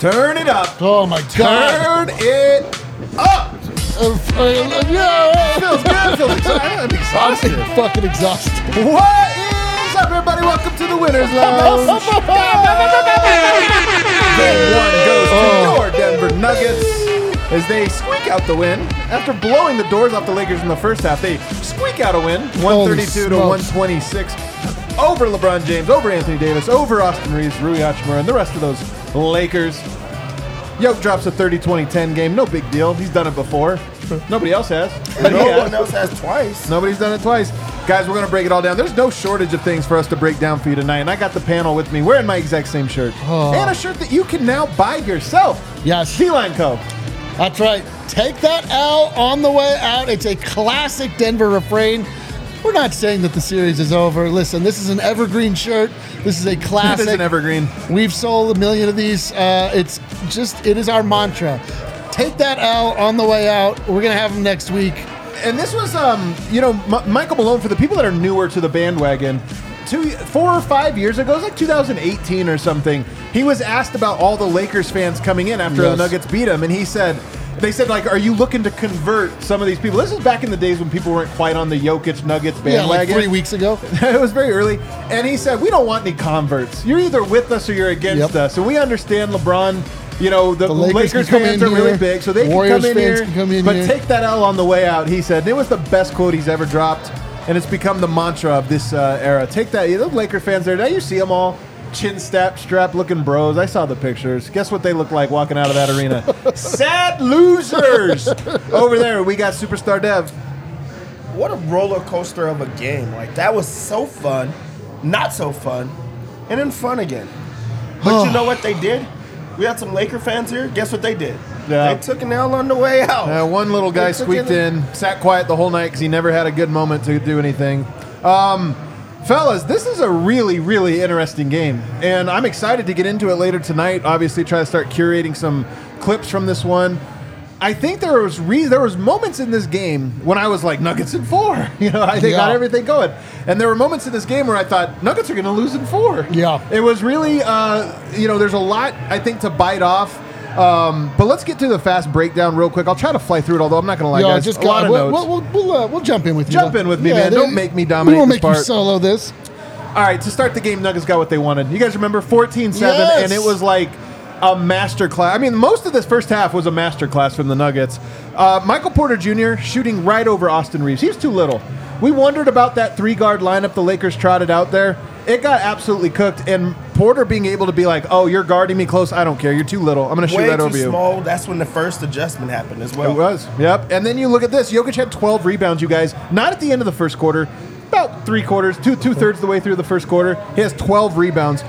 Turn it up. Oh my god. Turn it up. Yeah. Feels good. Feels excited. I'm exhausted. I'm fucking exhausted. What is up, everybody? Welcome to the Winners Lounge. Game one goes to Oh. your Denver Nuggets as they squeak out the win. After blowing the doors off the Lakers in the first half, they squeak out a win, 132 to 126 over LeBron James, over Anthony Davis, over Austin Reaves, Rui Hachimura, and the rest of those Lakers. Yoke drops a 30-20-10 game. No big deal. He's done it before. Nobody else has. But No one else has twice. Nobody's done it twice. Guys, we're going to break it all down. There's no shortage of things for us to break down for you tonight. And I got the panel with me wearing my exact same shirt. Oh. And a shirt that you can now buy yourself. Yes. T-Line Co. That's right. Take that L on the way out. It's a classic Denver refrain. We're not saying that the series is over. Listen, this is an evergreen shirt. This is a classic. is an evergreen. We've sold a million of these. Uh, it's just, it is our mantra. Take that L on the way out. We're going to have them next week. And this was, um, you know, M- Michael Malone, for the people that are newer to the bandwagon, two, four or five years ago, it was like 2018 or something, he was asked about all the Lakers fans coming in after the Yes. Nuggets beat him. And he said, they said, like, are you looking to convert some of these people? This is back in the days when people weren't quite on the Jokic Nuggets Yeah, like bandwagon. three weeks ago. it was very early. And he said, We don't want any converts. You're either with us or you're against Yep. us. And we understand LeBron. You know, the, The Lakers Lakers, can come fans in are really here. big, so they Warriors can come in fans here. can come in but here. take that L on the way out, he said. And it was the best quote he's ever dropped. And it's become the mantra of this uh, era. Take that. You those Laker fans there, now you see them all chin strap, strap looking bros. I saw the pictures. Guess what they look like walking out of that arena? Sad losers. Over there, we got Superstar Dev. What a roller coaster of a game. Like that was so fun, not so fun, and then fun again. But you know what they did? We had some Laker fans here. Guess what they did? Yeah. They took an L on the way out. Uh, one little guy squeaked in, sat quiet the whole night because he never had a good moment to do anything. Um, fellas, this is a really, really interesting game, and I'm excited to get into it later tonight. Obviously, try to start curating some clips from this one. I think there was re- there was moments in this game when I was like Nuggets in four. You know, I think got everything going, and there were moments in this game where I thought Nuggets are going to lose in four. Yeah. it was really uh, you know there's a lot I think to bite off. Um, but let's get to the fast breakdown real quick. I'll try to fly through it, although I'm not going to lie, Yo, guys. just a lot of we'll, notes. We'll, we'll, we'll, uh, we'll jump in with you. Jump in with me, man. Don't make me We won't this make you solo this. All right, to start the game, Nuggets got what they wanted. You guys remember 14 7, Yes. and it was like a master class. I mean, most of this first half was a master class from the Nuggets. Uh, Michael Porter Jr. shooting right over Austin Reaves. He was too little. We wondered about that three guard lineup the Lakers trotted out there. It got absolutely cooked, and Porter being able to be like, "Oh, you're guarding me close. I don't care. You're too little. I'm going to shoot Way that too over you." small. That's when the first adjustment happened as well. It was. Yep. And then you look at this. Jokic had 12 rebounds, you guys. Not at the end of the first quarter. About three quarters, two two thirds of the way through the first quarter. He has 12 rebounds.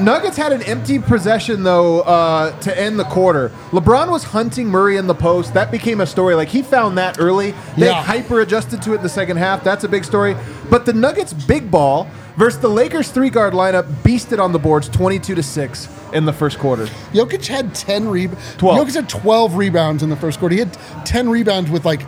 Nuggets had an empty possession though uh, to end the quarter. LeBron was hunting Murray in the post. That became a story. Like he found that early. They Yeah. hyper adjusted to it in the second half. That's a big story. But the Nuggets big ball versus the Lakers three guard lineup beasted on the boards 22 to six in the first quarter. Jokic had 10 rebounds. 12. Jokic had 12 rebounds in the first quarter. He had 10 rebounds with like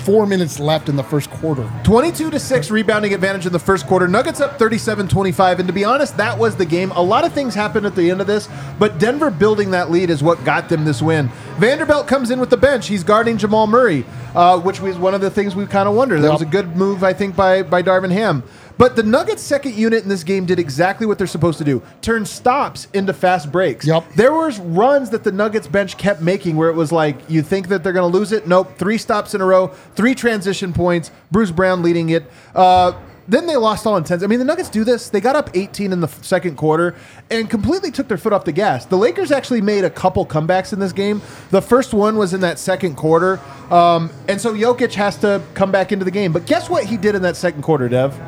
four minutes left in the first quarter. 22 to 6 rebounding advantage in the first quarter. Nuggets up 37-25 and to be honest, that was the game. A lot of things happened at the end of this, but Denver building that lead is what got them this win. Vanderbilt comes in with the bench. He's guarding Jamal Murray, uh, which was one of the things we kind of wondered. That Yep. was a good move, I think, by by Darvin Ham. But the Nuggets' second unit in this game did exactly what they're supposed to do: turn stops into fast breaks. Yep. There was runs that the Nuggets bench kept making where it was like, you think that they're going to lose it? Nope. Three stops in a row, three transition points. Bruce Brown leading it. Uh, then they lost all intensity. I mean, the Nuggets do this. They got up 18 in the second quarter and completely took their foot off the gas. The Lakers actually made a couple comebacks in this game. The first one was in that second quarter. Um, and so Jokic has to come back into the game. But guess what he did in that second quarter, Dev?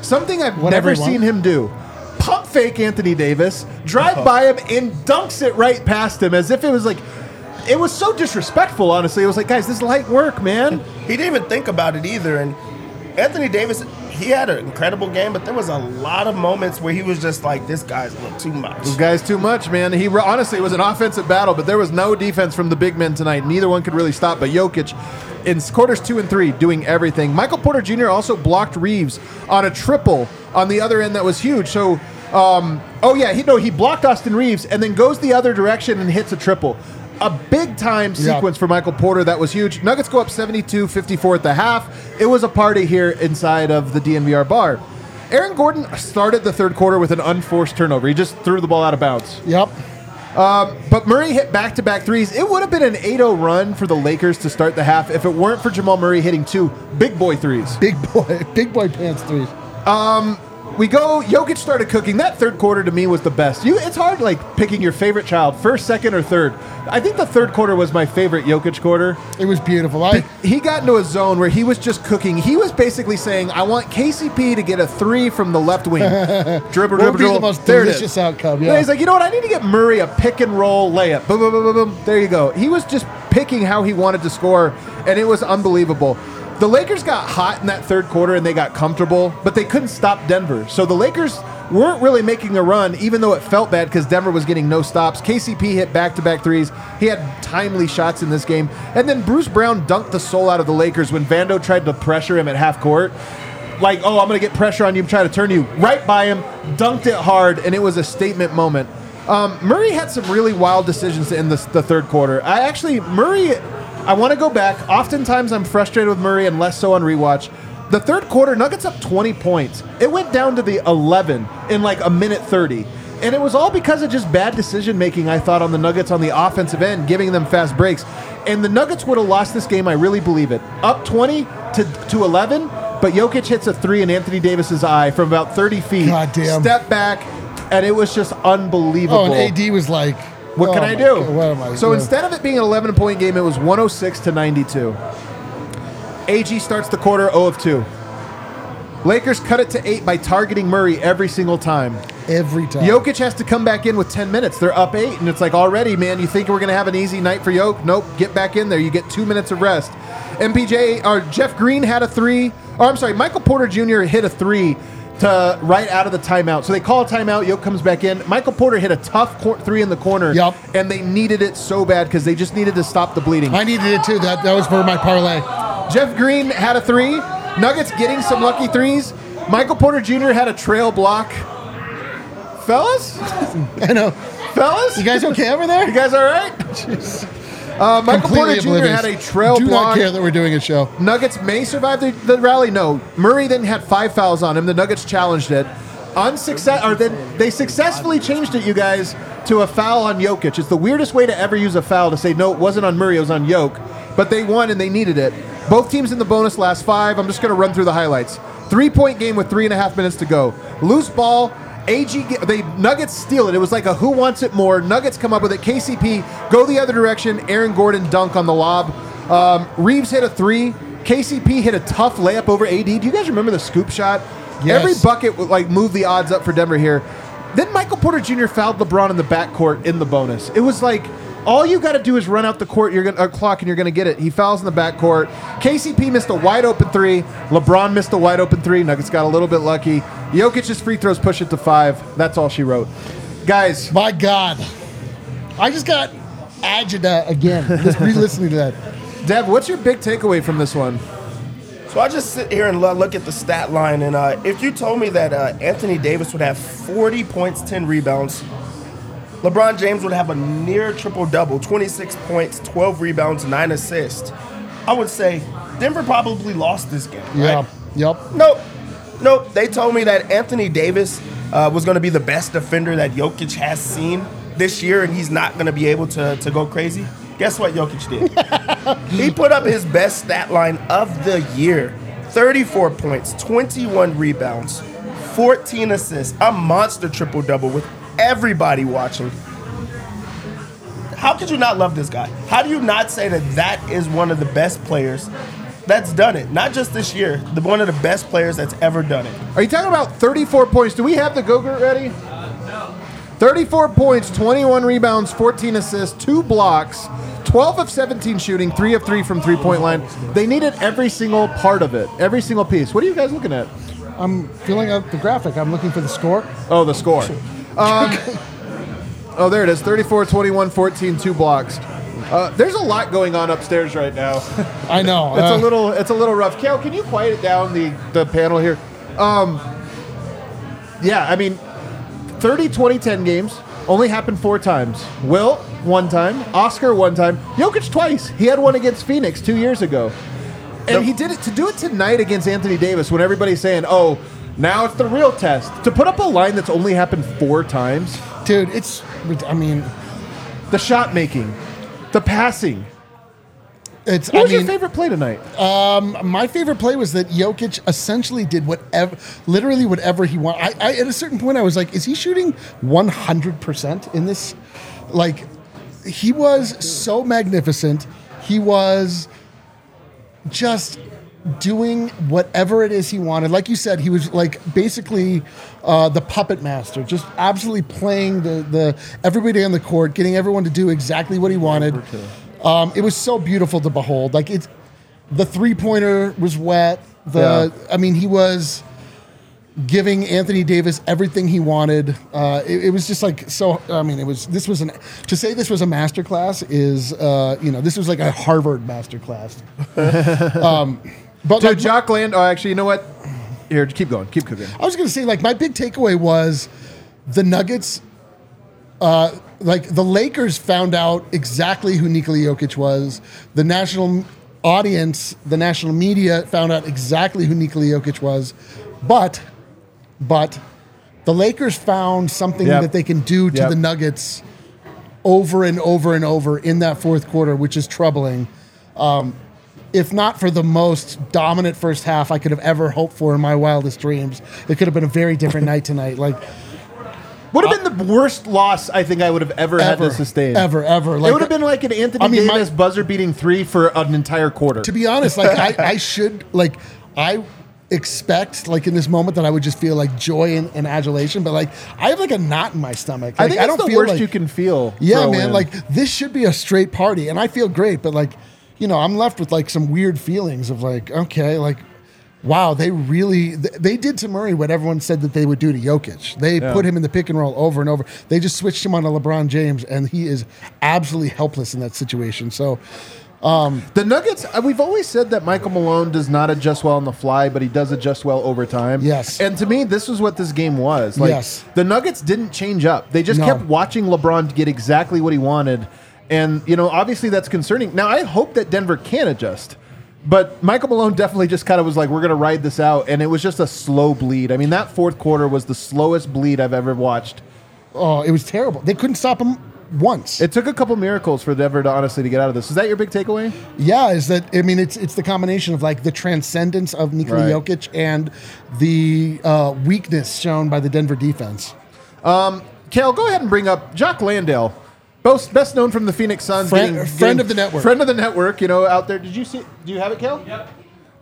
Something I've Whatever never seen him do. Pump fake Anthony Davis, drive by him, and dunks it right past him as if it was like. It was so disrespectful, honestly. It was like, guys, this is light work, man. He didn't even think about it either. And Anthony Davis, he had an incredible game, but there was a lot of moments where he was just like, "This guy's a little too much." This guy's too much, man. He re- honestly it was an offensive battle, but there was no defense from the big men tonight. Neither one could really stop. But Jokic, in quarters two and three, doing everything. Michael Porter Jr. also blocked Reaves on a triple on the other end that was huge. So, um, oh yeah, he no, he blocked Austin Reaves and then goes the other direction and hits a triple. A big time Yeah. sequence for Michael Porter that was huge. Nuggets go up 72-54 at the half. It was a party here inside of the DNVR bar. Aaron Gordon started the third quarter with an unforced turnover. He just threw the ball out of bounds. Yep. Um, but Murray hit back to back threes. It would have been an 8 0 run for the Lakers to start the half if it weren't for Jamal Murray hitting two big boy threes. Big boy, big boy pants threes. Um, We go, Jokic started cooking. That third quarter to me was the best. You, It's hard like picking your favorite child, first, second, or third. I think the third quarter was my favorite Jokic quarter. It was beautiful. I, He got into a zone where he was just cooking. He was basically saying, I want KCP to get a three from the left wing. dribble, dribble, be the most There delicious outcome, yeah. He's like, you know what? I need to get Murray a pick and roll layup. Boom, boom, boom, boom, boom. There you go. He was just picking how he wanted to score, and it was unbelievable. The Lakers got hot in that third quarter and they got comfortable, but they couldn't stop Denver. So the Lakers weren't really making a run, even though it felt bad because Denver was getting no stops. KCP hit back to back threes. He had timely shots in this game. And then Bruce Brown dunked the soul out of the Lakers when Vando tried to pressure him at half court. Like, oh, I'm going to get pressure on you, try to turn you right by him, dunked it hard, and it was a statement moment. Um, Murray had some really wild decisions in the, the third quarter. I actually, Murray, I want to go back. Oftentimes I'm frustrated with Murray and less so on rewatch. The third quarter, Nuggets up 20 points. It went down to the 11 in like a minute 30. And it was all because of just bad decision making, I thought, on the Nuggets on the offensive end, giving them fast breaks. And the Nuggets would have lost this game, I really believe it. Up 20 to, to 11, but Jokic hits a three in Anthony Davis's eye from about 30 feet. God damn. Step back, and it was just unbelievable. oh, and AD was like, What can oh I do? God, what am I so doing? instead of it being an 11 point game, it was 106 to 92. AG starts the quarter 0 of 2. Lakers cut it to 8 by targeting Murray every single time. every time. Jokic has to come back in with 10 minutes. They're up 8, and it's like already, man, you think we're going to have an easy night for Jokic? Nope, get back in there. You get two minutes of rest. MPJ, or Jeff Green had a three. Or I'm sorry, Michael Porter Jr. hit a three to right out of the timeout. So they call a timeout. Yoke comes back in. Michael Porter hit a tough cor- three in the corner. Yup. And they needed it so bad because they just needed to stop the bleeding. I needed it too. That that was for my parlay. Jeff Green had a three. Nuggets getting some lucky threes. Michael Porter Jr. had a trail block. Fellas? I know. Fellas? You guys okay over there? You guys all right? Uh, Michael Porter Jr. oblivious. had a trail Do block. not care that we're doing a show. Nuggets may survive the, the rally. No, Murray then had five fouls on him. The Nuggets challenged it. Unsuccess, or then they successfully changed it, you guys, to a foul on Jokic. It's the weirdest way to ever use a foul to say no, it wasn't on Murray, it was on Joke. But they won and they needed it. Both teams in the bonus last five. I'm just going to run through the highlights. Three point game with three and a half minutes to go. Loose ball. AG, they Nuggets steal it. It was like a who wants it more. Nuggets come up with it. KCP go the other direction. Aaron Gordon dunk on the lob. Um, Reaves hit a three. KCP hit a tough layup over AD. Do you guys remember the scoop shot? Yes. Every bucket would like move the odds up for Denver here. Then Michael Porter Jr. fouled LeBron in the backcourt in the bonus. It was like all you got to do is run out the court, you're gonna uh, clock, and you're gonna get it. He fouls in the backcourt. KCP missed a wide open three. LeBron missed a wide open three. Nuggets got a little bit lucky. Jokic's free throws push it to five. That's all she wrote. Guys, My God, I just got agita again. Just re-listening to that. Dev, what's your big takeaway from this one? So I just sit here and look at the stat line, and uh, if you told me that uh, Anthony Davis would have 40 points, 10 rebounds, LeBron James would have a near triple double 26 points, 12 rebounds, 9 assists. I would say Denver probably lost this game. Yeah. right? Yep. Nope. Nope. They told me that Anthony Davis uh, was going to be the best defender that Jokic has seen this year, and he's not going to be able to, to go crazy. Guess what Jokic did? he put up his best stat line of the year 34 points, 21 rebounds, 14 assists, a monster triple double with everybody watching. How could you not love this guy? How do you not say that that is one of the best players that's done it? Not just this year, the one of the best players that's ever done it. Are you talking about 34 points? Do we have the Gogurt ready? No. 34 points, 21 rebounds, 14 assists, two blocks, 12 of 17 shooting, 3 of 3 from three point line. They needed every single part of it, every single piece. What are you guys looking at? I'm filling out the graphic. I'm looking for the score. Oh, the score. Um, oh, there it is 34, 21, 14, two blocks. Uh, there's a lot going on upstairs right now. I know. It's uh, a little it's a little rough. Cal, can you quiet it down the, the panel here? Um, yeah, I mean, 30 20 10 games only happened four times. Wilt, one time. Oscar, one time. Jokic, twice. He had one against Phoenix two years ago. And he did it to do it tonight against Anthony Davis when everybody's saying, oh, now it's the real test. To put up a line that's only happened four times, dude. It's. I mean, the shot making, the passing. it's. What I was mean, your favorite play tonight? Um, my favorite play was that Jokic essentially did whatever, literally whatever he wanted. I, I at a certain point, I was like, is he shooting 100 percent in this? Like, he was so magnificent. He was just doing whatever it is he wanted. Like you said, he was like basically uh, the puppet master, just absolutely playing the the everybody on the court, getting everyone to do exactly what he wanted. Um, it was so beautiful to behold. Like it's the three pointer was wet. The I mean, he was giving Anthony Davis everything he wanted. Uh, it, it was just like so. I mean, it was this was an to say this was a masterclass is uh, you know this was like a Harvard masterclass. um, but Dude, like, Jock Land. Oh, actually, you know what? Here, keep going. Keep cooking. I was going to say, like, my big takeaway was the Nuggets, uh, like, the Lakers found out exactly who Nikola Jokic was. The national audience, the national media found out exactly who Nikola Jokic was. But, but, the Lakers found something Yep. that they can do to Yep. the Nuggets over and over and over in that fourth quarter, which is troubling. Um, if not for the most dominant first half I could have ever hoped for in my wildest dreams, it could have been a very different night tonight. Like Would have been the worst loss I think I would have ever, had ever, to sustain. ever, ever. it would have been like an Anthony I mean, my- Davis buzzer beating three for an entire quarter. to be honest, like I, I should like I expect like in this moment that I would just feel like joy and, and adulation, but like I have like a knot in my stomach. I think it's don't the feel worst like- you can feel. Yeah, man. Like this should be a straight party, and I feel great, but like, you know, I'm left with like some weird feelings of like, okay, like, wow, they really they did to Murray what everyone said that they would do to Jokic. They put him in the pick and roll over and over. They just switched him on to LeBron James, and he is absolutely helpless in that situation. So. the Nuggets, uh, we've always said that Michael Malone does not adjust well on the fly, but he does adjust well over time. Yes. And to me, this is what this game was. Like Yes. the Nuggets didn't change up. They just No. kept watching LeBron get exactly what he wanted. And, you know, obviously that's concerning. Now I hope that Denver can adjust. But Michael Malone definitely just kind of was like, we're going to ride this out. And it was just a slow bleed. I mean, that fourth quarter was the slowest bleed I've ever watched. Oh, it was terrible. They couldn't stop him once. It took a couple miracles for Denver to honestly to get out of this. Is that your big takeaway? yeah, is that I mean it's it's the combination of like the transcendence of Nikola Right. Jokic and the uh, weakness shown by the Denver defense. Kale, go ahead and bring up Jock Landale, both best known from the Phoenix Suns. Friend- friend of the network. Friend of the network, you know, out there. Did you see? Do you have it, Kale? Yep.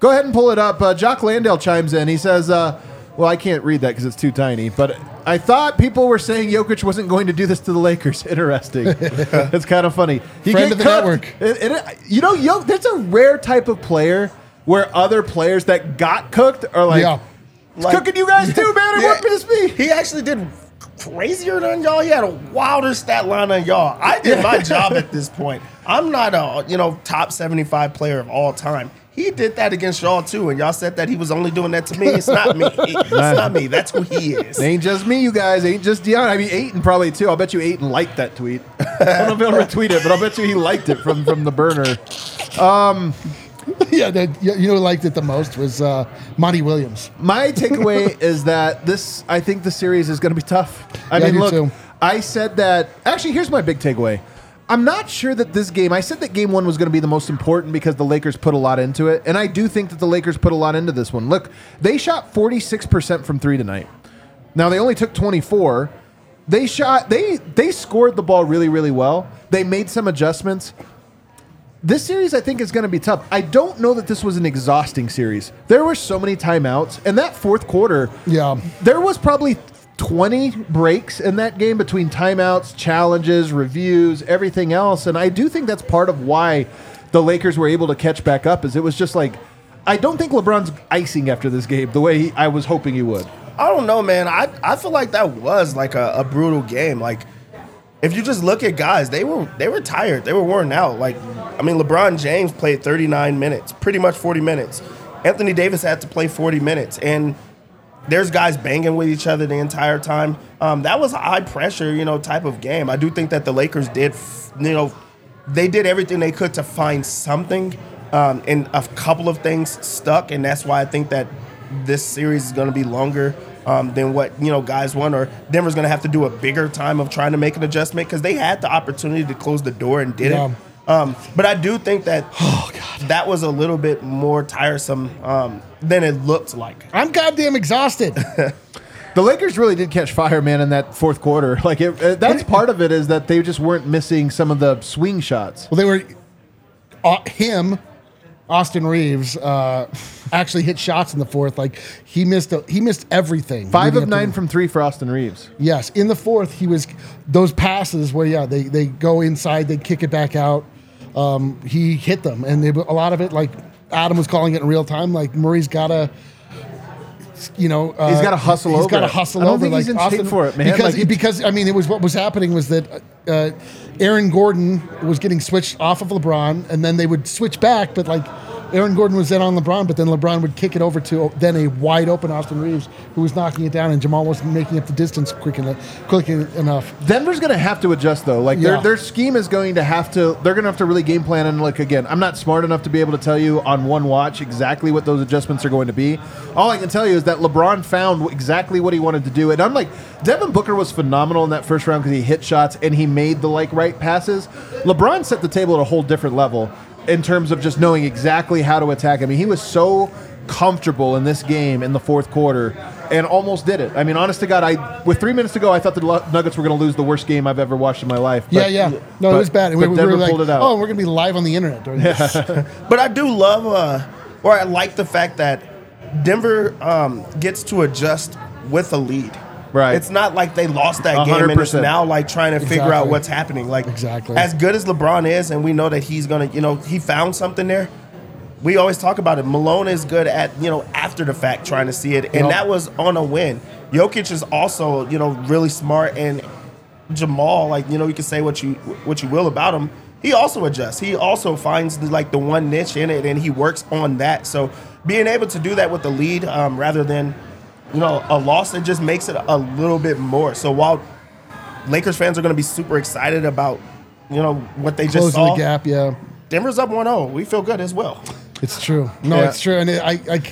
Go ahead and pull it up. Uh, Jock Landale chimes in. He says, uh, well, I can't read that because it's too tiny, but I thought people were saying Jokic wasn't going to do this to the Lakers. Interesting. it's kind of funny. You Friend of the cooked. network. And- and it- you know, Yo, there's a rare type of player where other players that got cooked are like, Yeah. it's cooking you guys too, man. It Yeah. wouldn't miss me. He actually did crazier than y'all. He had a wilder stat line than y'all. I did my job at this point. I'm not a you know top 75 player of all time. he did that against y'all too, and y'all said that he was only doing that to me. It's not me. It's not me. That's who he is. It ain't just me, you guys. Ain't just Dion. I mean, Ayton probably too. I'll bet you Ayton liked that tweet. I don't know if he'll retweet it, but I'll bet you he liked it from from the burner. Um, yeah, that, you know, who liked it the most was uh, Monty Williams. My takeaway is that this. I think the series is going to be tough. I Yeah, mean, look, too. I said that. Actually, here's my big takeaway. I'm not sure that this game. I said that game one was going to be the most important because the Lakers put a lot into it, and I do think that the Lakers put a lot into this one. Look, they shot 46 percent from three tonight. Now they only took 24. They shot. They they scored the ball really really well. They made some adjustments. This series, I think, is going to be tough. I don't know that this was an exhausting series. There were so many timeouts, and that fourth quarter, Yeah. there was probably 20 breaks in that game between timeouts, challenges, reviews, everything else. And I do think that's part of why the Lakers were able to catch back up. Is it was just like, I don't think LeBron's icing after this game the way he, I was hoping he would. I don't know, man. I, I feel like that was like a, a brutal game. Like, if you just look at guys, they were they were tired. They were worn out. Like, I mean, LeBron James played 39 minutes, pretty much 40 minutes. Anthony Davis had to play 40 minutes, and there's guys banging with each other the entire time. Um, that was a high pressure, you know, type of game. I do think that the Lakers did, you know, they did everything they could to find something, um, and a couple of things stuck, and that's why I think that this series is going to be longer um, than what you know guys want, or Denver's going to have to do a bigger time of trying to make an adjustment because they had the opportunity to close the door and didn't. Um, but I do think that that was a little bit more tiresome um, than it looked like. I'm goddamn exhausted. The Lakers really did catch fire, man, in that fourth quarter. Like it, uh, that's part of it is that they just weren't missing some of the swing shots. well, they were uh, him, Austin Reaves, uh, actually hit shots in the fourth. Like he missed a, he missed everything. Five of nine from three for Austin Reaves. Yes, in the fourth, he was those passes where yeah they they go inside, they kick it back out. Um, he hit them, and they, a lot of it like Adam was calling it in real time. Like Murray's gotta, you know, uh, He's gotta hustle He's got to hustle I don't over. think like he's in shape for it, man. Because Like- because I mean, it was what was happening was that uh, Aaron Gordon was getting switched off of LeBron, and then they would switch back, but like. Aaron Gordon was then on LeBron, but then LeBron would kick it over to then a wide open Austin Reaves, who was knocking it down, and Jamal wasn't making up the distance quick enough. Quick enough. Denver's going to have to adjust though. Like Yeah. their their scheme is going to have to. They're going to have to really game plan and look again. I'm not smart enough to be able to tell you on one watch exactly what those adjustments are going to be. All I can tell you is that LeBron found exactly what he wanted to do, and I'm like Devin Booker was phenomenal in that first round because he hit shots and he made the like right passes. LeBron set the table at a whole different level in terms of just knowing exactly how to attack. I mean, he was so comfortable in this game in the fourth quarter and almost did it. I mean, honest to God, I with three minutes to go, I thought the Nuggets were going to lose the worst game I've ever watched in my life. Yeah, But- yeah. No, but- it was bad. And we, we Denver were like, pulled it out. oh, we're going to be live on the internet during this. But I do love, uh, or I like the fact that Denver um, gets to adjust with a lead. Right. It's not like they lost that game and it's now like trying to figure Exactly. out what's happening. Like Exactly. as good as LeBron is, and we know that he's gonna, you know, he found something there. We always talk about it. Malone is good at, you know, after the fact trying to see it, and Yep. that was on a win. Jokic is also, you know, really smart, and Jamal, like you know, you can say what you what you will about him. He also adjusts. He also finds the, like the one niche in it, and he works on that. So being able to do that with the lead, um, rather than you know a loss, that just makes it a little bit more. So while Lakers fans are going to be super excited about you know what they just Closing saw, the gap, yeah. Denver's up 1-0. We feel good as well. It's true. No, Yeah. it's true. And it, I, I,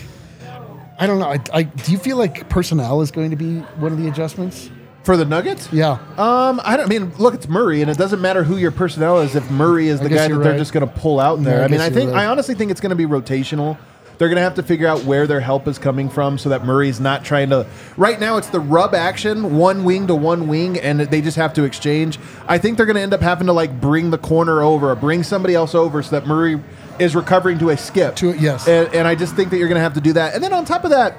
I don't know. I, I, do you feel like personnel is going to be one of the adjustments? for the Nuggets. Yeah. Um, I don't I mean. Look, it's Murray, and it doesn't matter who your personnel is. If Murray is the guy that you're they're just going to pull out in there, I I, mean, I think right. I honestly think it's going to be rotational. They're going to have to figure out where their help is coming from, so that Murray's not trying to. Right now, it's the rub action, one wing to one wing, and they just have to exchange. I think they're going to end up having to like bring the corner over, or bring somebody else over, so that Murray is recovering to a skip. To- yes. and, and I just think that you're going to have to do that. And then on top of that,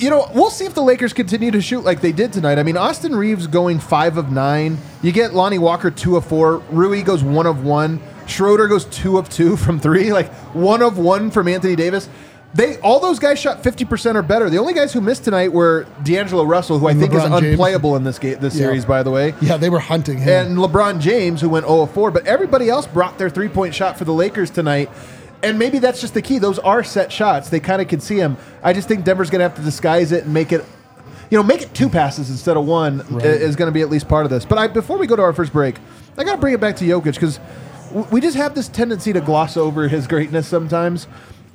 you know, we'll see if the Lakers continue to shoot like they did tonight. I mean, Austin Reaves going five of nine. You get Lonnie Walker two of four. Rui goes one of one. Schroeder goes two of two from three. Like one of one from Anthony Davis. They all those guys shot fifty percent or better. The only guys who missed tonight were D'Angelo Russell, who I think is LeBron James. unplayable in this game, this Yeah. series, by the way. Yeah, they were hunting him. And LeBron James, who went 0 of 4, but everybody else brought their three point shot for the Lakers tonight. And maybe that's just the key. Those are set shots. They kind of can see him. I just think Denver's going to have to disguise it and make it, you know, make it two passes instead of one i- is going to be at least part of this. But I, before we go to our first break, I got to bring it back to Jokic because we just have this tendency to gloss over his greatness sometimes.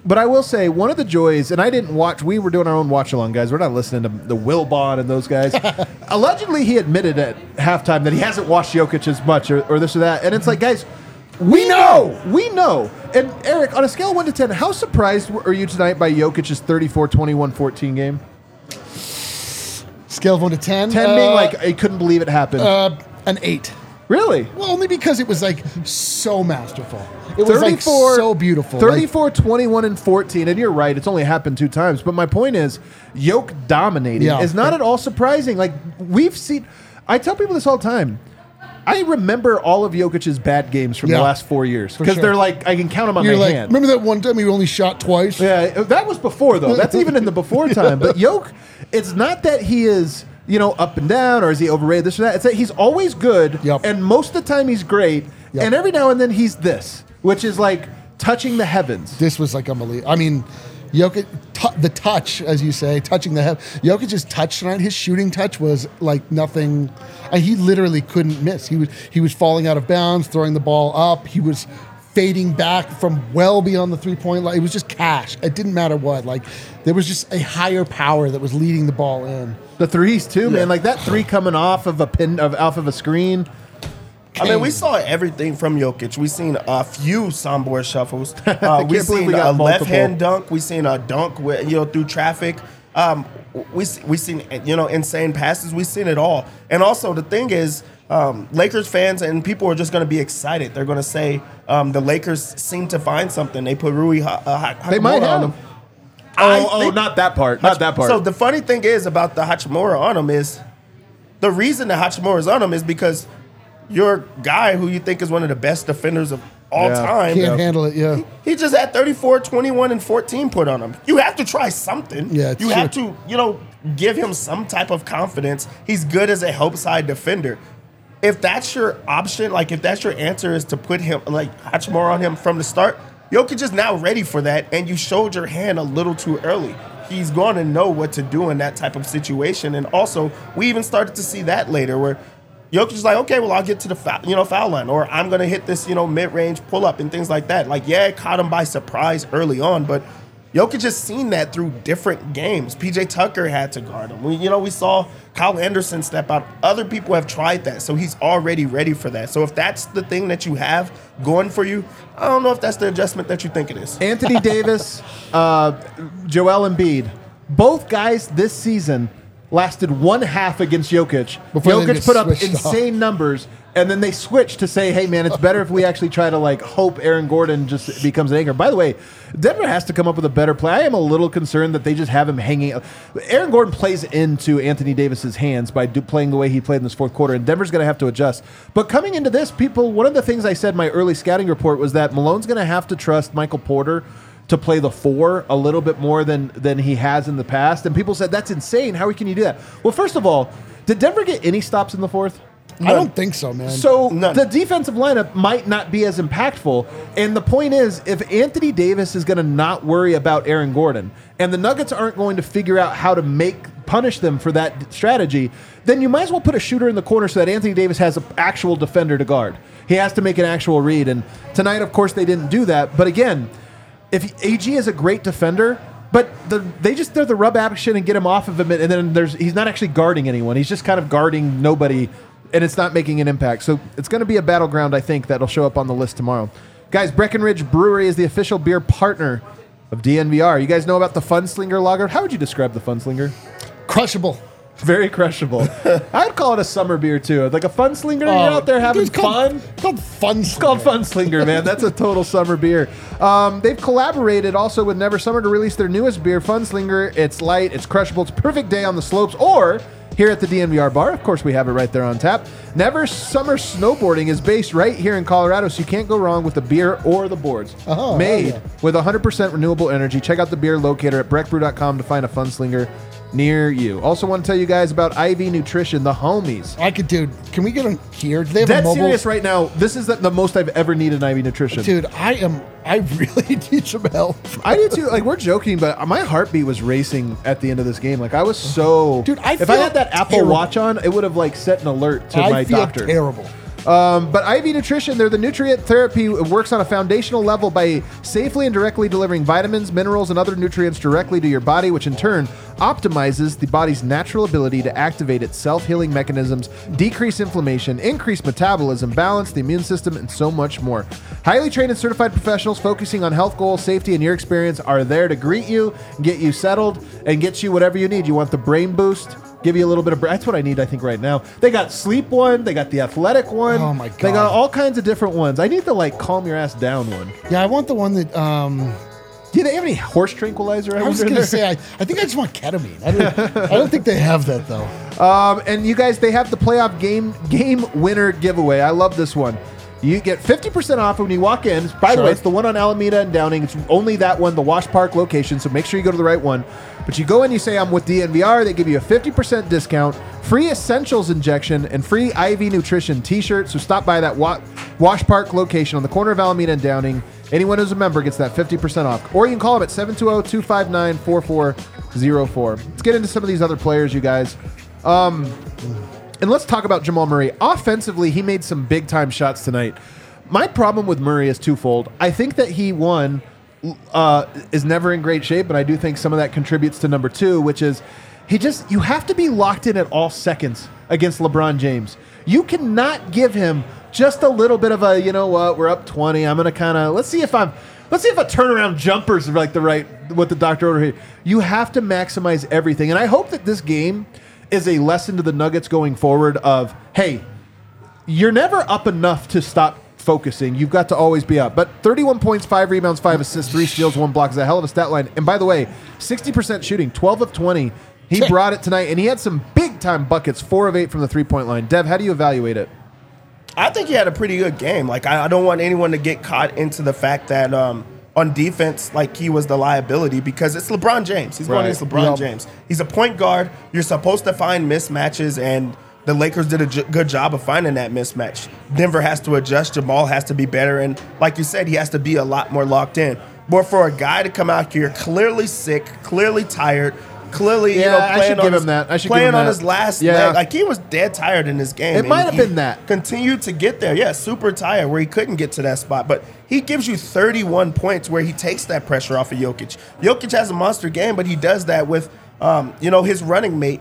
But I will say one of the joys, and I didn't watch. We were doing our own watch along, guys. We're not listening to the Will Bond and those guys. Allegedly, he admitted at halftime that he hasn't watched Jokic as much, or, or this or that. And it's like, guys, we know, we know. And Eric, on a scale of one to ten, how surprised are you tonight by Jokic's 34, 21, 14 game? Scale of one to ten. Ten uh, being like I couldn't believe it happened. uh, an eight. Really? Well, only because it was like so masterful. It was like so beautiful. Like, 34, 21, and 14. And you're right, it's only happened two times. But my point is, Yoke dominating Yeah. is not at all surprising. Like, we've seen, I tell people this all the time. I remember all of Jokic's bad games from the last four years because sure. they're like, I can count them on you're my like, hand. remember that one time he only shot twice? Yeah, that was before though. That's even in the before time. But Yoke, it's not that he is you know up and down or is he overrated this or that. It's that he's always good, Yep. and most of the time he's great, Yep. and every now and then he's this, which is like touching the heavens. This was like unbelievable. I mean, Jokic, t- the touch, as you say, touching the head. Jokic's touch tonight, his shooting touch was like nothing. And he literally couldn't miss. He was he was falling out of bounds, throwing the ball up. He was fading back from well beyond the three point line. It was just cash. It didn't matter what. Like there was just a higher power that was leading the ball in. The threes too, man. Like that three coming off of a pin of off of a screen. I mean, we saw everything from Jokic. We seen a few soundboard shuffles. Uh, we seen we a left hand dunk. We seen a dunk with you know through traffic. Um, we we seen you know insane passes. We seen it all. And also the thing is, um, Lakers fans and people are just going to be excited. They're going to say um, the Lakers seem to find something. They put Rui ha- uh, Ha- They might have. on them. Oh, I oh, think- not that part. Not that part. So the funny thing is about the Hachimura on him is the reason the Hachimura is on him is because your guy who you think is one of the best defenders of all Yeah. time. Can't handle it. Yeah. He just had 34, 21, and 14 put on him. You have to try something. Yeah, it's you true. have to, you know, give him some type of confidence. He's good as a help side defender. If that's your option, like if that's your answer is to put him like Hachimura on him from the start, Jokic is now ready for that, and you showed your hand a little too early. He's going to know what to do in that type of situation, and also we even started to see that later where Jokic is like, okay, well, I'll get to the foul, you know foul line, or I'm gonna hit this, you know, mid range pull up and things like that. Like, yeah, it caught him by surprise early on, but Jokic has seen that through different games. PJ Tucker had to guard him. We, you know, we saw Kyle Anderson step out. Other people have tried that, so he's already ready for that. So if that's the thing that you have going for you, I don't know if that's the adjustment that you think it is. Anthony Davis, uh, Joel Embiid, both guys this season lasted one half against Jokic. Before Jokic put up switched off. insane numbers, and then they switch to say, "Hey, man, it's better if we actually try to like hope Aaron Gordon just becomes an anchor." By the way, Denver has to come up with a better play. I am a little concerned that they just have him hanging. Aaron Gordon plays into Anthony Davis's hands by do, playing the way he played in this fourth quarter, and Denver's going to have to adjust. But coming into this, people, one of the things I said in my early scouting report was that Malone's going to have to trust Michael Porter to play the four a little bit more than than he has in the past. And people said that's insane. How can you do that? Well, first of all, did Denver get any stops in the fourth? I don't think so, man. So None. the defensive lineup might not be as impactful. And the point is, if Anthony Davis is going to not worry about Aaron Gordon, and the Nuggets aren't going to figure out how to make punish them for that strategy, then you might as well put a shooter in the corner so that Anthony Davis has an actual defender to guard. He has to make an actual read. And tonight, of course, they didn't do that. But again, if AG is a great defender, but the, they just throw the rub action and get him off of him, and then there's he's not actually guarding anyone. He's just kind of guarding nobody, and it's not making an impact. So it's going to be a battleground, I think, that'll show up on the list tomorrow. Guys, Breckenridge Brewery is the official beer partner of DNVR. You guys know about the Funslinger Lager? How would you describe the Funslinger? crushable. Very crushable. I'd call it a summer beer too, like a Funslinger. You're out there having Oh, it's called, fun. It's called fun. It's called Funslinger, man. That's a total summer beer. Um, they've collaborated also with Never Summer to release their newest beer, Funslinger. It's light, it's crushable, it's perfect day on the slopes or here at the DNVR bar. Of course, we have it right there on tap. Never Summer Snowboarding is based right here in Colorado, so you can't go wrong with the beer or the boards. Oh, hell Made yeah. with 100% renewable energy. Check out the beer locator at breckbrew.com to find a Funslinger near you. Also, want to tell you guys about IV Nutrition, the homies. I could, dude. Can we get them here? Do they have Dead a mobile? serious right now. This is the, the most I've ever needed IV Nutrition. Dude, I am. I really need some help. I do too. Like we're joking, but my heartbeat was racing at the end of this game. Like I was so. Dude, I if I feel had that Apple terrible. Watch on, it would have like set an alert to I my feel doctor. terrible. Um, but IV Nutrition, they're the nutrient therapy. It works on a foundational level by safely and directly delivering vitamins, minerals, and other nutrients directly to your body, which in turn optimizes the body's natural ability to activate its self healing mechanisms, decrease inflammation, increase metabolism, balance the immune system, and so much more. Highly trained and certified professionals focusing on health goals, safety, and your experience are there to greet you, get you settled, and get you whatever you need. You want the brain boost? Give you a little bit of. That's what I need, I think, right now. They got sleep one. They got the athletic one. Oh, my god! They got all kinds of different ones. I need the like calm your ass down one. Yeah, I want the one that. um Do they have any horse tranquilizer? I was wonder gonna say, I, I think I just want ketamine. I don't, I don't think they have that though. Um, and you guys, they have the playoff game game winner giveaway. I love this one. You get 50% off when you walk in. By the way, it's the one on Alameda and Downing. It's only that one, the Wash Park location. So make sure you go to the right one. But you go in, you say, I'm with DNVR. They give you a 50% discount, free essentials injection, and free IV nutrition t shirt. So stop by that Wa- Wash Park location on the corner of Alameda and Downing. Anyone who's a member gets that 50% off. Or you can call them at 720 259 4404. Let's get into some of these other players, you guys. Um, and let's talk about Jamal Murray. Offensively, he made some big time shots tonight. My problem with Murray is twofold. I think that he one uh, is never in great shape, but I do think some of that contributes to number two, which is he just you have to be locked in at all seconds against LeBron James. You cannot give him just a little bit of a you know what we're up twenty. I'm gonna kind of let's see if I'm let's see if a turnaround jumpers like the right what the doctor ordered here. You have to maximize everything, and I hope that this game is a lesson to the Nuggets going forward of hey, you're never up enough to stop focusing. You've got to always be up. But 31 points, 5 rebounds, 5 assists, 3 steals, 1 block is a hell of a stat line. And by the way, 60% shooting, 12 of 20. He Check. brought it tonight, and he had some big time buckets, 4 of 8 from the three point line. Dev, how do you evaluate it? I think he had a pretty good game. Like I, I don't want anyone to get caught into the fact that um, on defense, like he was the liability because it's LeBron James. He's going Right. against LeBron Yep. James. He's a point guard. You're supposed to find mismatches, and the Lakers did a j- good job of finding that mismatch. Denver has to adjust. Jamal has to be better, and like you said, he has to be a lot more locked in. But for a guy to come out here clearly sick, clearly tired. Clearly, you Yeah, know, I playing should on give his, him that. I should give playing on his last Yeah. leg. Like he was dead tired in this game. It might have been that. Continued to get there. Yeah, super tired where he couldn't get to that spot. But he gives you 31 points where he takes that pressure off of Jokic. Jokic has a monster game, but he does that with, um, you know, his running mate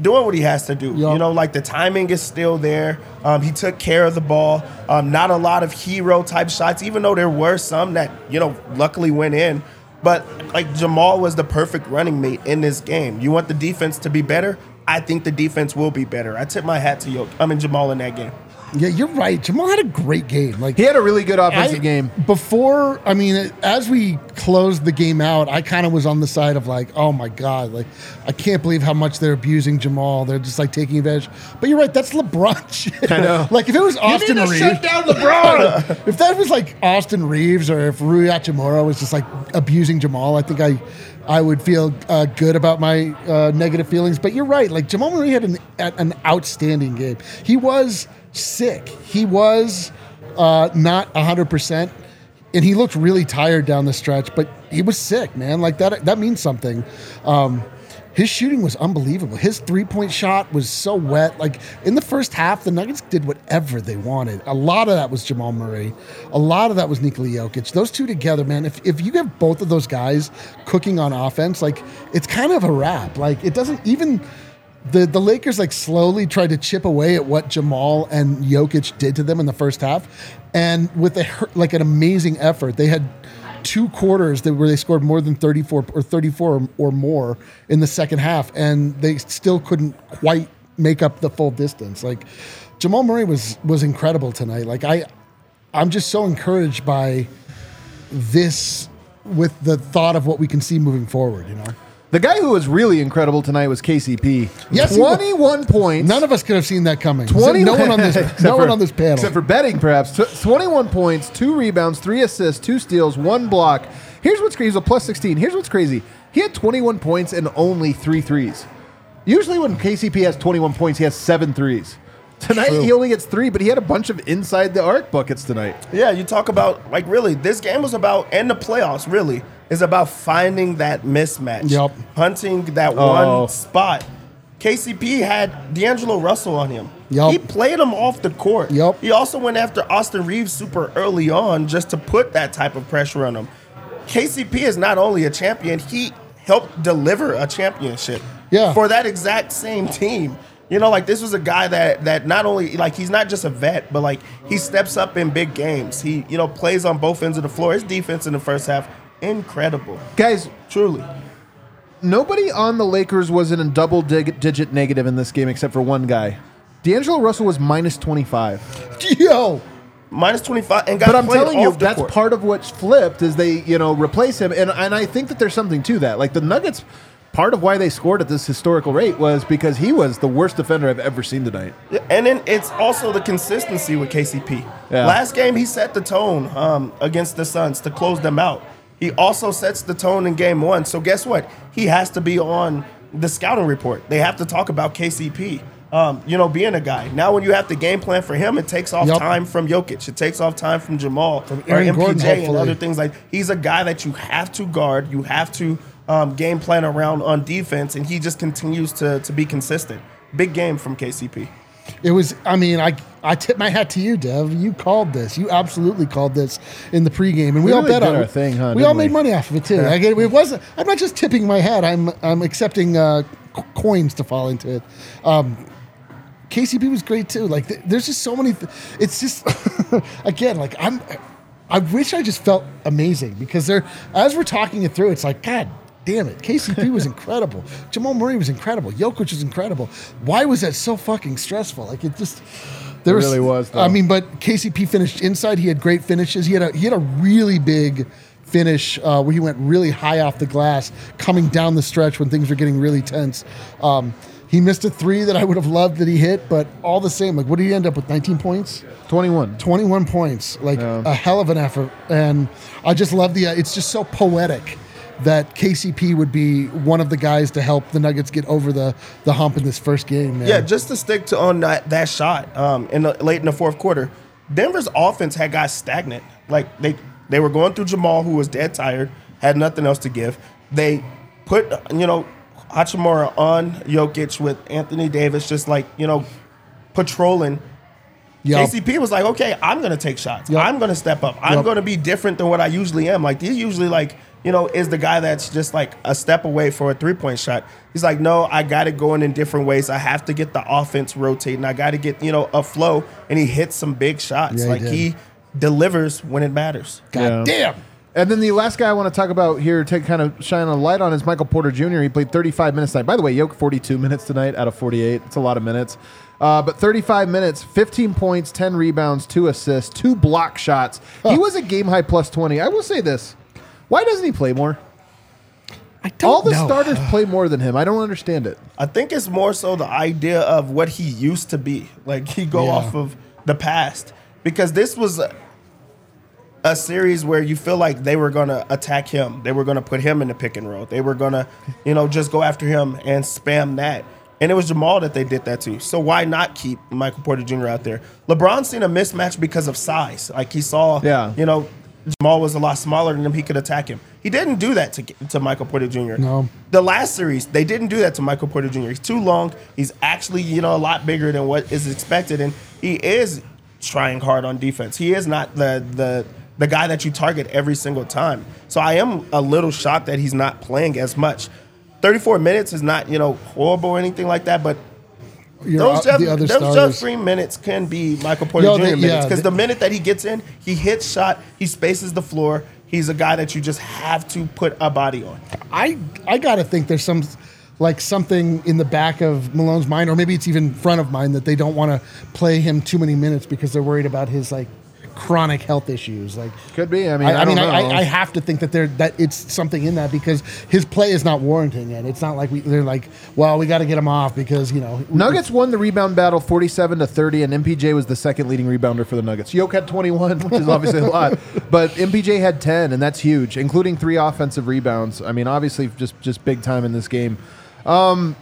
doing what he has to do. Yup. You know, like the timing is still there. Um, he took care of the ball. Um, not a lot of hero type shots, even though there were some that, you know, luckily went in. But like Jamal was the perfect running mate in this game. You want the defense to be better? I think the defense will be better. I tip my hat to Jokic. I mean Jamal in that game. Yeah, you're right. Jamal had a great game. Like He had a really good offensive I- game. Before, I mean, as we closed the game out, I kind of was on the side of like, oh my God, like, I can't believe how much they're abusing Jamal. They're just like taking advantage. But you're right, that's LeBron shit. I know. like, if it was Austin need to Reaves. shut down LeBron. if that was like Austin Reaves or if Rui Hachimura was just like abusing Jamal, I think I. I would feel uh, good about my uh, negative feelings, but you're right. Like Jamal Murray had an, an outstanding game. He was sick. He was uh, not 100%. And he looked really tired down the stretch, but he was sick, man. Like that that means something. Um, his shooting was unbelievable. His three point shot was so wet. Like in the first half, the Nuggets did whatever they wanted. A lot of that was Jamal Murray. A lot of that was Nikola Jokic. Those two together, man. If, if you have both of those guys cooking on offense, like it's kind of a wrap. Like it doesn't even the the Lakers like slowly tried to chip away at what Jamal and Jokic did to them in the first half, and with a like an amazing effort, they had two quarters that where they scored more than 34 or 34 or, or more in the second half and they still couldn't quite make up the full distance. Like Jamal Murray was was incredible tonight. Like I I'm just so encouraged by this with the thought of what we can see moving forward you know The guy who was really incredible tonight was KCP. Yes, he was. 21 points. none of us could have seen that coming 20 no one on this Except no one on this panel Except for betting, perhaps. Tw- 21 points, two rebounds, three assists, two steals, one block. Here's what's crazy. He's a plus 16. Here's what's crazy. He had 21 points and only three threes. Usually, when KCP has 21 points, he has seven threes. Tonight, True. he only gets three, but he had a bunch of inside the arc buckets tonight. Yeah, you talk about like really this game was about and the playoffs really is about finding that mismatch. Yep. Hunting that Oh. one spot. KCP had D'Angelo Russell on him. Yup. He played him off the court. Yup. He also went after Austin Reeves super early on just to put that type of pressure on him. KCP is not only a champion, he helped deliver a championship Yeah. for that exact same team. You know, like this was a guy that that not only like he's not just a vet, but like he steps up in big games. He you know plays on both ends of the floor. His defense in the first half, incredible, Guys, truly. nobody on the Lakers was in a double dig- digit negative in this game except for one guy. D'Angelo Russell was minus 25. Yo, Minus twenty five, and got But I'm telling you, that's court. part of what's flipped is they, you know, replace him. And, and I think that there's something to that. Like the Nuggets, part of why they scored at this historical rate was because he was the worst defender I've ever seen tonight. Yeah, And then it's also the consistency with KCP. Yeah. Last game, he set the tone um, against the Suns to close them out. He also sets the tone in game one. So, guess what? He has to be on the scouting report. They have to talk about KCP. Um, you know, being a guy. Now, when you have to game plan for him, it takes off Yup. time from Jokic. It takes off time from Jamal from Aaron or MPJ Gordon, and other things like. He's a guy that you have to guard. You have to um, game plan around on defense, and he just continues to to be consistent. Big game from KCP. It was. I mean, I I tip my hat to you, Dev. You called this. You absolutely called this in the pregame, and we, We all really bet on our it. thing, huh, We all made we? money off of it too. I get it. It wasn't. I'm not just tipping my hat. I'm I'm accepting uh, c- coins to fall into it. Um, KCP was great too. Like th- there's just so many. Th- it's just again like I'm. I wish I just felt amazing because they're as we're talking it through. It's like God damn it. KCP was incredible. Jamal Murray was incredible. Jokic was incredible. Why was that so fucking stressful? Like it just. There It really was, though. I mean, but KCP finished inside. He had great finishes. He had a he had a really big finish uh, where he went really high off the glass, coming down the stretch when things were getting really tense. Um, he missed a three that I would have loved that he hit, but all the same, like, what did he end up with? 19 points, 21. 21 points, like a hell of an effort. And I just love the. Uh, it's just so poetic that KCP would be one of the guys to help the Nuggets get over the the hump in this first game. Man. Yeah, just to stick to on that, that shot um, in the, late in the fourth quarter, Denver's offense had got stagnant. Like they they were going through Jamal, who was dead tired, had nothing else to give. They put you know Hachimura on Jokic with Anthony Davis, just like you know patrolling. Yup. KCP was like, okay, I'm gonna take shots. Yup. I'm gonna step up. I'm Yup. gonna be different than what I usually am. Like he's usually like, you know, is the guy that's just like a step away for a three point shot. He's like, no, I got it going in different ways. I have to get the offense rotating. I got to get you know a flow, and he hits some big shots. Yeah, like did. he delivers when it matters. God Yeah. damn. And then the last guy I want to talk about here to kind of shine a light on is Michael Porter Jr. He played 35 minutes tonight. By the way, Yoke 42 minutes tonight out of 48. It's a lot of minutes. Uh, but 35 minutes, 15 points, 10 rebounds, two assists, two block shots. He was a game high plus 20. I will say this. Why doesn't he play more? I don't All the know. starters play more than him. I don't understand it. I think it's more so the idea of what he used to be. Like he go Yeah. off of the past because this was a, a series where you feel like they were gonna attack him. They were gonna put him in the pick and roll. They were gonna, you know, just go after him and spam that. And it was Jamal that they did that to. So why not keep Michael Porter Jr. out there? LeBron seen a mismatch because of size. Like he saw, Yeah. you know, Jamal was a lot smaller than him. He could attack him. He didn't do that to to Michael Porter Jr. No. The last series, they didn't do that to Michael Porter Jr. He's too long. He's actually, you know, a lot bigger than what is expected, and he is trying hard on defense. He is not the the the guy that you target every single time. So I am a little shocked that he's not playing as much. 34 minutes is not, you know, horrible or anything like that, but Your, those Jeff, the other those stars. Jeff Green minutes can be Michael Porter Yo, Jr. they- minutes because they- the minute that he gets in, he hits shot, he spaces the floor. He's a guy that you just have to put a body on. I I gotta think there's some like something in the back of Malone's mind, or maybe it's even front of mind that they don't want to play him too many minutes because they're worried about his like chronic health issues. Like Could be. I mean, I, I, I mean, I. I, have to think that there that it's something in that because his play is not warranting it. It's not like we they're like, well, we got to get him off because you know Nuggets won the rebound battle 47 to 30, and MPJ was the second leading rebounder for the Nuggets. Yoke had 21, which is obviously a lot, but MPJ had 10, and that's huge, including three offensive rebounds. I mean, obviously, just just big time in this game. Um,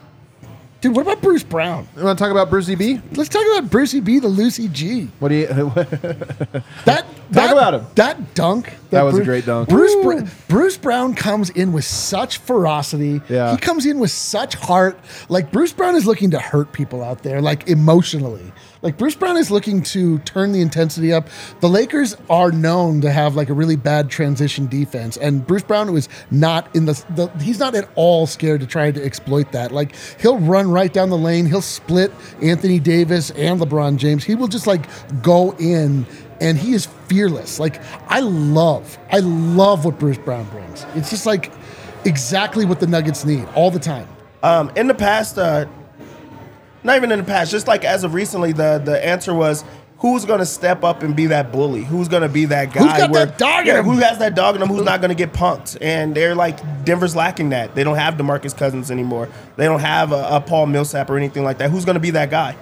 Dude, what about Bruce Brown? You want to talk about Brucey B? Let's talk about Brucey B, the Lucy G. What do you? That that, about him. That dunk. That was a great dunk. Bruce Br- Bruce Brown comes in with such ferocity. Yeah. He comes in with such heart. Like Bruce Brown is looking to hurt people out there, like emotionally. Like Bruce Brown is looking to turn the intensity up. The Lakers are known to have like a really bad transition defense, and Bruce Brown was not in the, the he's not at all scared to try to exploit that. Like he'll run right down the lane, he'll split Anthony Davis and LeBron James. He will just like go in and he is fearless. Like I love, I love what Bruce Brown brings. It's just like exactly what the Nuggets need all the time. Um, in the past, uh, not even in the past, just like as of recently, the the answer was who's going to step up and be that bully? Who's going to be that guy? Who's got that dog in yeah, him? Who has that dog in him? Who's not going to get punked? And they're like Denver's lacking that. They don't have Demarcus Cousins anymore. They don't have a, a Paul Millsap or anything like that. Who's going to be that guy?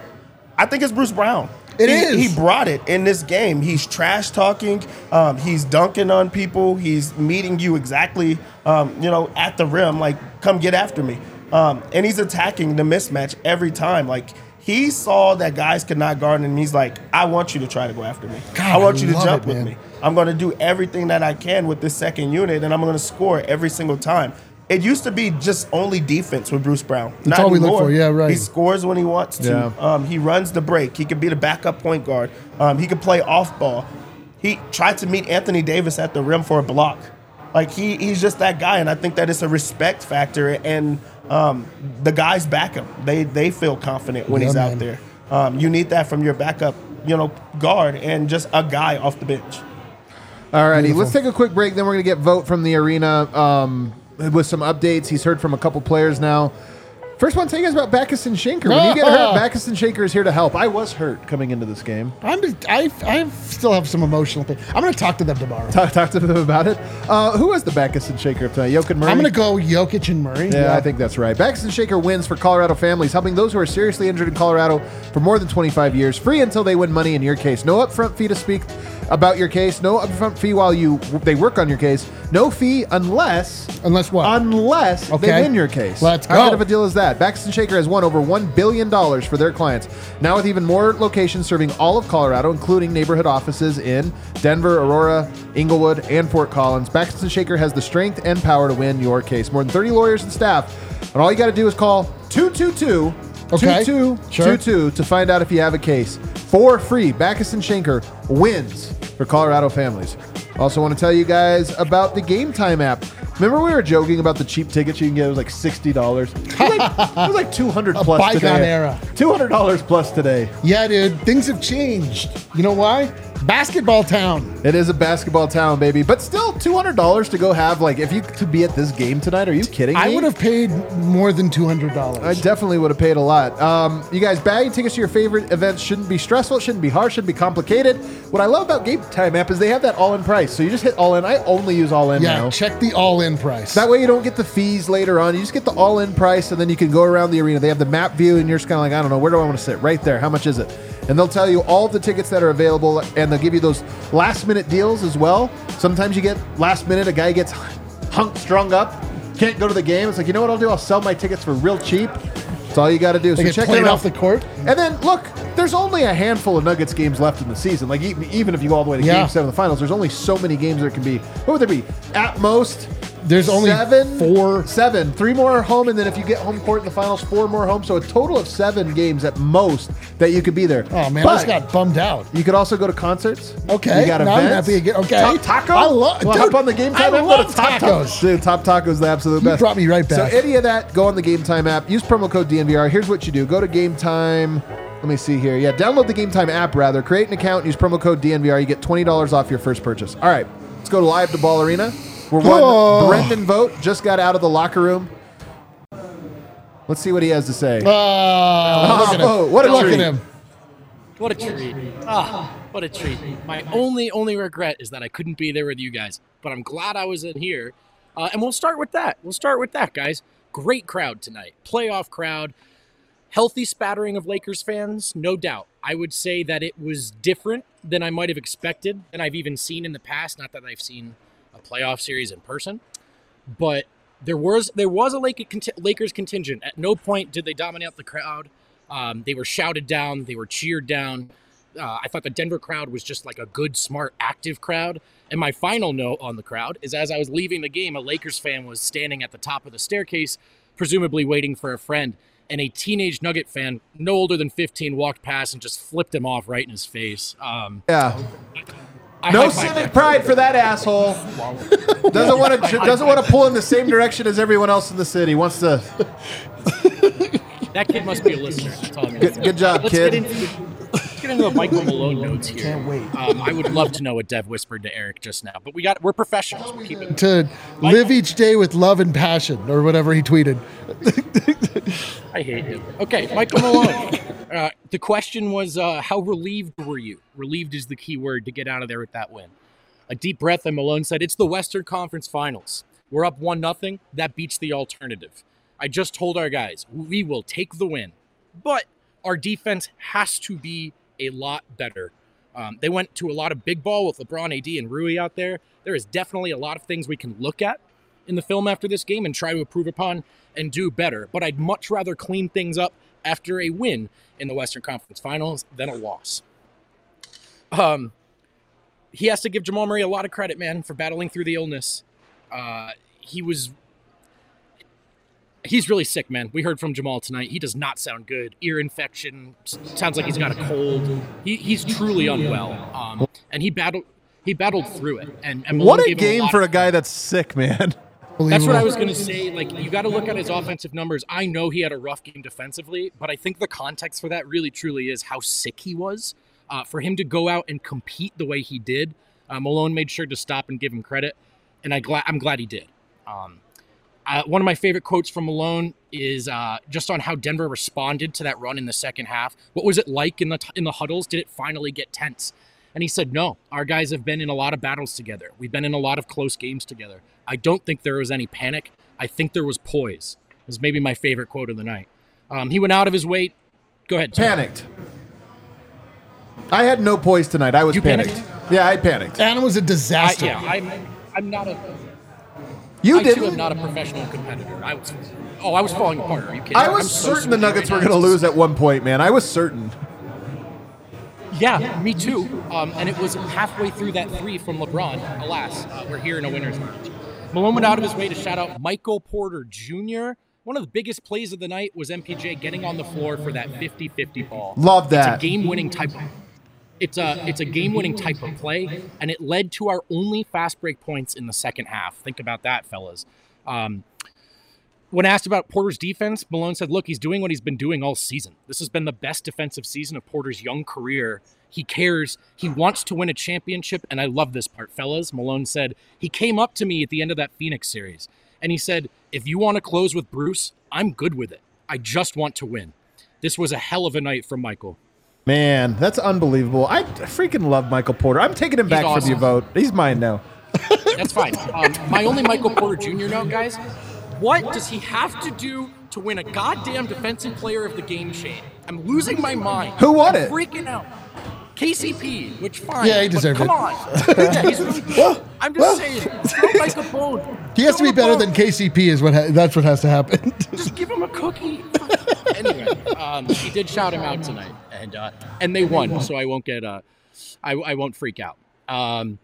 I think it's Bruce Brown. It he, is. He brought it in this game. He's trash talking. Um, he's dunking on people. He's meeting you exactly, um, you know, at the rim. Like, come get after me. Um, and he's attacking the mismatch every time. Like, he saw that guys could not guard him. And he's like, I want you to try to go after me. God, I want I you to jump it, with me. I'm going to do everything that I can with this second unit, and I'm going to score every single time. It used to be just only defense with Bruce Brown. Not all we look for, yeah, right. He scores when he wants to. Yeah. Um, he runs the break. He could be the backup point guard. Um, he could play off ball. He tried to meet Anthony Davis at the rim for a block. Like he, he's just that guy, and I think that it's a respect factor, and um, the guys back him. They they feel confident when Yeah, he's man. out there. Um, you need that from your backup, you know, guard, and just a guy off the bench. Alrighty, Beautiful. let's take a quick break. Then we're gonna get Vogt from the arena um, with some updates. He's heard from a couple players now. First one, tell you guys about Bachus and Schanker. When you get hurt, Bachus and Schanker is here to help. I was hurt coming into this game. I'm I I still have some emotional pain. I'm gonna talk to them tomorrow. Talk, talk to them about it. Uh, who was the Bachus and Schanker of tonight? And Murray? I'm gonna go Jokic and Murray. Yeah, I think that's right. Bachus and Schanker wins for Colorado families, helping those who are seriously injured in Colorado for more than 25 years, free until they win money in your case. No upfront fee to speak about your case. No upfront fee while you they work on your case. No fee unless Unless what? unless they win your case. Let's go. How good of a deal is that? Bachus and Schanker has won over $1 billion for their clients. Now with even more locations serving all of Colorado, including neighborhood offices in Denver, Aurora, Englewood, and Fort Collins, Bachus and Schanker has the strength and power to win your case. More than 30 lawyers and staff. And all you got to do is call 222 Okay. 2222 to find out if you have a case. For free, Bachus and Schanker wins for Colorado families. Also, want to tell you guys about the Game Time app. Remember, we were joking about the cheap tickets you can get. It was like sixty dollars. It, was like- it was like two hundred plus bygone today. era. Two hundred dollars plus today. Yeah, dude. Things have changed. You know why? Basketball town. It is a basketball town, baby. But still, two hundred dollars to go have like if you to be at this game tonight. Are you kidding me? I would have paid more than two hundred dollars. I definitely would have paid a lot. Um, you guys, bagging tickets to your favorite events shouldn't be stressful, it shouldn't be hard, shouldn't be complicated. What I love about Game Time app is they have that all-in price. So you just hit all-in. I only use all-in Yeah, now. check the all-in price. That way you don't get the fees later on. You just get the all-in price, and then you can go around the arena. They have the map view, and you're just kind of like, I don't know, where do I want to sit? Right there. How much is it? And they'll tell you all the tickets that are available, and they'll give you those last-minute deals as well. Sometimes you get last minute, a guy gets hunk strung up, can't go to the game. It's like, you know what I'll do? I'll sell my tickets for real cheap. That's all you got to do. they so check them out. off the court. And then look, there's only a handful of Nuggets games left in the season. Like even if you go all the way to Yeah. Game Seven of the Finals, there's only so many games there can be. What would there be? At most, There's only seven, four. seven, three more home, and then if you get home court in the finals, four more home. So a total of seven games at most that you could be there. Oh man, But I just got bummed out. you could also go to concerts. Okay, you got now I'm events. happy again. Okay. Top taco. I love- Well, dude, hop on the game I time. app, go love to Top tacos. Dude, Top Taco is the absolute best. You brought me right back. So any of that, go on the Game Time app. Use promo code DNVR. Here's what you do: go to Game Time. Let me see here. Yeah, download the Game Time app. Rather, create an account. And use promo code DNVR. You get twenty dollars off your first purchase. All right, let's go live to Ball Arena. We're one. Oh. Brendan Vogt just got out of the locker room. Let's see what he has to say. Oh, look at him. oh, what a look treat. at him. What a treat. Ah, What a treat. My only only regret is that I couldn't be there with you guys, but I'm glad I was in here. Uh, and we'll start with that. We'll start with that, guys. Great crowd tonight. Playoff crowd. Healthy spattering of Lakers fans, no doubt. I would say that it was different than I might have expected, and I've even seen in the past. Not that I've seen a playoff series in person, but there was there was a Lakers contingent. At no point did they dominate the crowd. Um, they were shouted down. They were cheered down. Uh, I thought the Denver crowd was just like a good, smart, active crowd. And my final note on the crowd is as I was leaving the game, a Lakers fan was standing at the top of the staircase, presumably waiting for a friend and a teenage Nugget fan, no older than 15, walked past and just flipped him off right in his face. Um, yeah. I no civic pride for that asshole. doesn't want to doesn't want to pull in the same direction as everyone else in the city. Wants to. that kid must be a listener. Good, good, job, Let's kid. Get into, let's get into the Michael Malone notes here. Can't wait. Um, I would love to know what Dev whispered to Eric just now, but we got we're professionals. We keep it. To live each day with love and passion, or whatever he tweeted. I hate him. Okay, Michael Malone. Uh, the question was, uh, how relieved were you? Relieved is the key word to get out of there with that win. A deep breath, and Malone said, "It's the Western Conference Finals. We're up one nothing. That beats the alternative. I just told our guys we will take the win, but our defense has to be a lot better. Um, they went to a lot of big ball with LeBron, AD, and Rui out there. There is definitely a lot of things we can look at in the film after this game and try to improve upon and do better. But I'd much rather clean things up after a win in the Western Conference Finals than a loss. Um, he has to give Jamal Murray a lot of credit, man, for battling through the illness. Uh, he was. He's really sick, man. We heard from Jamal tonight. He does not sound good. Ear infection. Sounds like he's got a cold. He, he's truly unwell. Um, and he battled. He battled through it. And, and what a game a for a guy that's sick, man. That's what I was going to say. Like, you got to look at his offensive numbers. I know he had a rough game defensively, but I think the context for that really truly is how sick he was. Uh, for him to go out and compete the way he did, uh, Malone made sure to stop and give him credit, and I gla- I'm glad he did. Um, uh, one of my favorite quotes from Malone is uh, just on how Denver responded to that run in the second half. What was it like in the t- in the huddles? Did it finally get tense? And he said, No, our guys have been in a lot of battles together. We've been in a lot of close games together. I don't think there was any panic. I think there was poise. Is maybe my favorite quote of the night. Um, he went out of his way. Go ahead. Panicked. I had no poise tonight. I was You panicked. panicked? Yeah, I panicked. And it was a disaster. yeah, I'm. I'm not a. You I too am didn't. not a professional competitor. I was. Oh, I was falling apart. Are you kidding? I was I'm so certain the Nuggets right were going to lose at one point, man. I was certain. Yeah, me too. Um, and it was halfway through that three from LeBron. Alas, uh, we're here in a winner's match. Malone went out of his way to shout out Michael Porter Jr. One of the biggest plays of the night was MPJ getting on the floor for that 50-50 ball. Love that. It's a game-winning type of it's a it's a game-winning type of play, and it led to our only fast break points in the second half. Think about that, fellas. Um, when asked about Porter's defense, Malone said, Look, he's doing what he's been doing all season. This has been the best defensive season of Porter's young career. He cares. He wants to win a championship. And I love this part, fellas. Malone said, He came up to me at the end of that Phoenix series and he said, If you want to close with Bruce, I'm good with it. I just want to win. This was a hell of a night for Michael. Man, that's unbelievable. I freaking love Michael Porter. I'm taking him back from awesome. your Vogt. He's mine now. That's fine. Um, my only Michael Porter Jr. note, guys. What does he have to do to win a goddamn defensive player of the game chain? I'm losing my mind. Who won I'm it? Freaking out. KCP, which fine. Yeah, he but deserved come it. Come on. yeah, he's really good. I'm just saying, throw Michael Bone. He has to be better bone. than KCP. Is what ha- that's what has to happen. Just give him a cookie. anyway, um, he did shout him out tonight, and uh, and they won, so I won't get uh, I, I won't freak out. Um.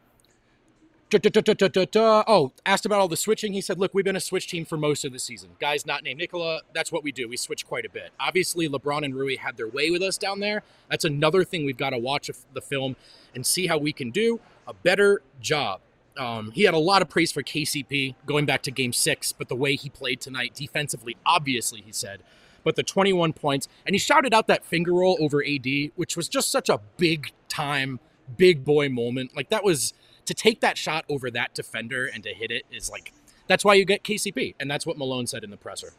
Oh, asked about all the switching. He said, "Look, we've been a switch team for most of the season. Guys not named Nikola. That's what we do. We switch quite a bit. Obviously, LeBron and Rui had their way with us down there. That's another thing we've got to watch the film and see how we can do a better job." Um, he had a lot of praise for KCP going back to game six, but the way he played tonight defensively, obviously, he said, but the 21 points, and he shouted out that finger roll over AD, which was just such a big time, big boy moment. Like that was to take that shot over that defender and to hit it is like, that's why you get KCP. And that's what Malone said in the presser.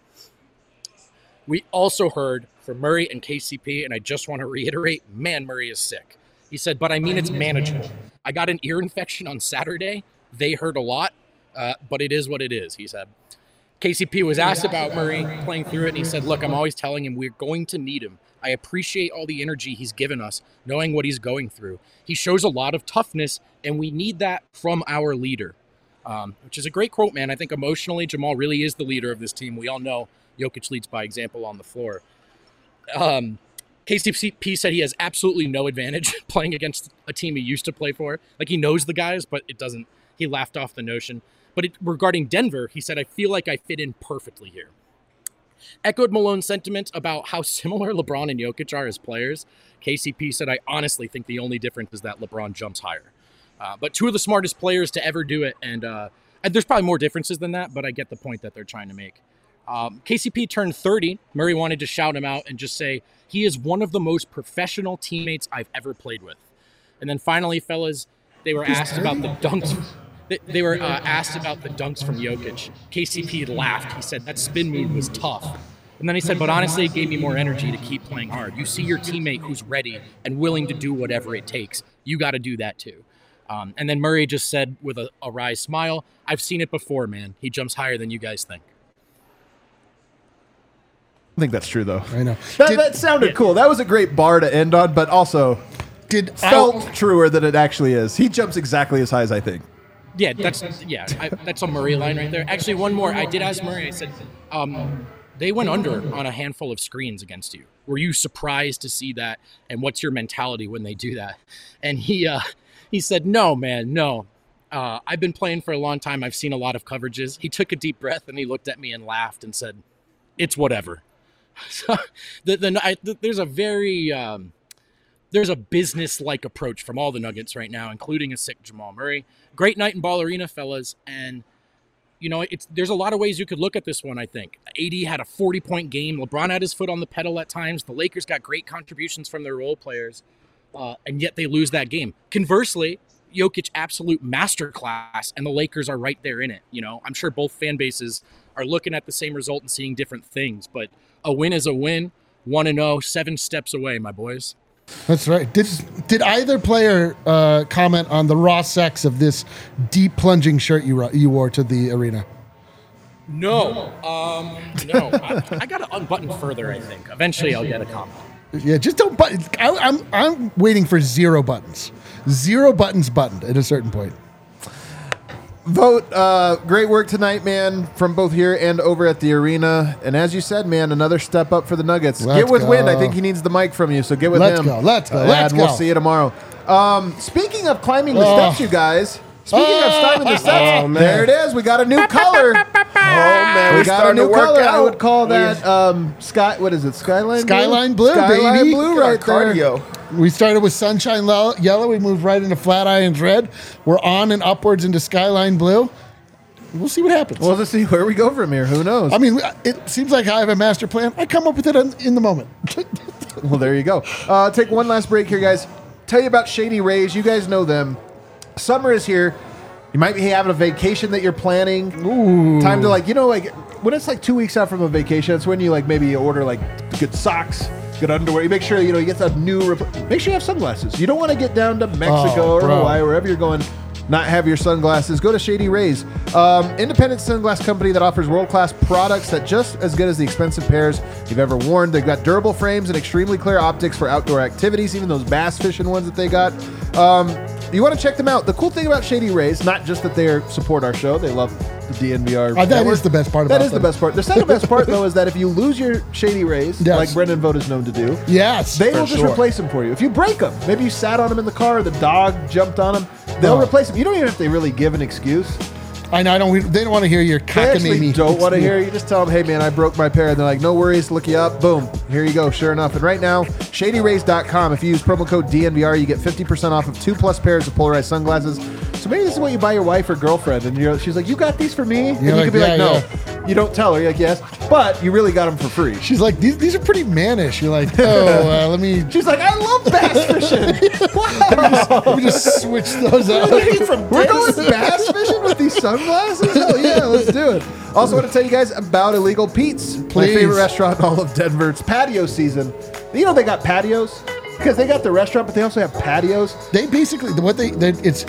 We also heard from Murray and KCP, and I just want to reiterate man, Murray is sick. He said, but I mean it's manageable. I got an ear infection on Saturday. They hurt a lot, uh, but it is what it is, he said. KCP was asked about Murray playing through it, and he said, Look, I'm always telling him we're going to need him. I appreciate all the energy he's given us, knowing what he's going through. He shows a lot of toughness, and we need that from our leader, um, which is a great quote, man. I think emotionally, Jamal really is the leader of this team. We all know Jokic leads by example on the floor. Um, KCP said he has absolutely no advantage playing against a team he used to play for. Like he knows the guys, but it doesn't. He laughed off the notion. But it, regarding Denver, he said, I feel like I fit in perfectly here. Echoed Malone's sentiment about how similar LeBron and Jokic are as players. KCP said, I honestly think the only difference is that LeBron jumps higher. Uh, but two of the smartest players to ever do it. And, uh, and there's probably more differences than that, but I get the point that they're trying to make. Um, KCP turned 30. Murray wanted to shout him out and just say, he is one of the most professional teammates I've ever played with. And then finally, fellas, they were asked about the dunks. They, they were uh, asked about the dunks from Jokic. KCP laughed. He said that spin move was tough. And then he said, but honestly, it gave me more energy to keep playing hard. You see your teammate who's ready and willing to do whatever it takes. You got to do that too. Um, and then Murray just said with a, a wry smile, I've seen it before, man. He jumps higher than you guys think. I think that's true, though. I know. That, Did- that sounded cool. That was a great bar to end on, but also Did felt I, truer than it actually is. He jumps exactly as high as I think. Yeah, that's yeah, I, that's a Murray line right there. Actually, one more. I did ask Murray. I said, um, they went under on a handful of screens against you. Were you surprised to see that? And what's your mentality when they do that? And he uh, he said, no, man, no. Uh, I've been playing for a long time. I've seen a lot of coverages. He took a deep breath and he looked at me and laughed and said, "It's whatever." So the, the, I, the there's a very um, there's a business like approach from all the Nuggets right now, including a sick Jamal Murray. Great night in Ball Arena, fellas. And, you know, it's there's a lot of ways you could look at this one, I think. AD had a 40 point game. LeBron had his foot on the pedal at times. The Lakers got great contributions from their role players, uh, and yet they lose that game. Conversely, Jokic absolute masterclass, and the Lakers are right there in it. You know, I'm sure both fan bases are looking at the same result and seeing different things, but a win is a win. 1 and 0, seven steps away, my boys. That's right. Did did either player uh, comment on the raw sex of this deep plunging shirt you you wore to the arena? No, um, no. I, I got to unbutton further. I think eventually I'll get a comment. Yeah, just don't button. I, I'm I'm waiting for zero buttons, zero buttons buttoned at a certain point. Vogt. Uh, great work tonight, man, from both here and over at the arena. And as you said, man, another step up for the Nuggets. Let's get with go. Wind. I think he needs the mic from you, so get with Let's him. go, let's go, Uh, let's and We'll see you tomorrow. Um, speaking of climbing the Oh. steps, you guys. Speaking of climbing the steps, Oh, there it is. We got a new color. Oh man, we we're got a new color. out. I would call that um, sky. What is it? Skyline. Skyline blue, Skyline baby. blue, Look at our right there. cardio. We started with sunshine yellow. We moved right into flat Flatirons red. We're on and upwards into skyline blue. We'll see what happens. We'll just see where we go from here. Who knows? I mean, it seems like I have a master plan. I come up with it in, in the moment. Well, there you go. Uh, take one last break here, guys. Tell you about Shady Rays. You guys know them. Summer is here. You might be having a vacation that you're planning. Ooh. Time to like, you know, like when it's like two weeks out from a vacation, that's when you like maybe order like good socks, good underwear. You make sure you know you get that new. Rep- make sure you have sunglasses. You don't want to get down to Mexico Oh, or bro. Hawaii, wherever you're going. Not have your sunglasses. Go to Shady Rays, um, independent sunglass company that offers world class products that just as good as the expensive pairs you've ever worn. They've got durable frames and extremely clear optics for outdoor activities. Even those bass fishing ones that they got. Um, you want to check them out. The cool thing about Shady Rays, not just that they support our show, they love the DNVR. Uh, that network. is the best part That about is the best part. The second best part, though, is that if you lose your Shady Rays, Yes. like Brendan Vogt is known to do, yes, they will just sure. replace them for you. If you break them, maybe you sat on them in the car, the dog jumped on them, they'll Oh. replace them. You don't even have to really give an excuse. I know. I don't. They don't want to hear your They actually cockamamie. don't want to hear. You just tell them, "Hey, man, I broke my pair." And they're like, "No worries, look you up. Boom, here you go." Sure enough, and right now, ShadyRays.com. If you use promo code DNVR, you get 50% off of two plus pairs of polarized sunglasses. So maybe this is what you buy your wife or girlfriend, and you're, she's like, "You got these for me?" and you like, could be "Yeah, like, "No." You don't tell her. You're like, "Yes," but you really got them for free. She's like, these, these are pretty mannish. You're like, oh, uh, let me She's like, "I love bass fishing." wow. let me just switch those out. We're going bass fishing with these sunglasses? Hell yeah, let's do it. Also, want to tell you guys about Illegal Pete's, my Please. favorite restaurant in all of Denver. It's patio season. You know they got patios. because they got the restaurant, but they also have patios. They basically what they, they it's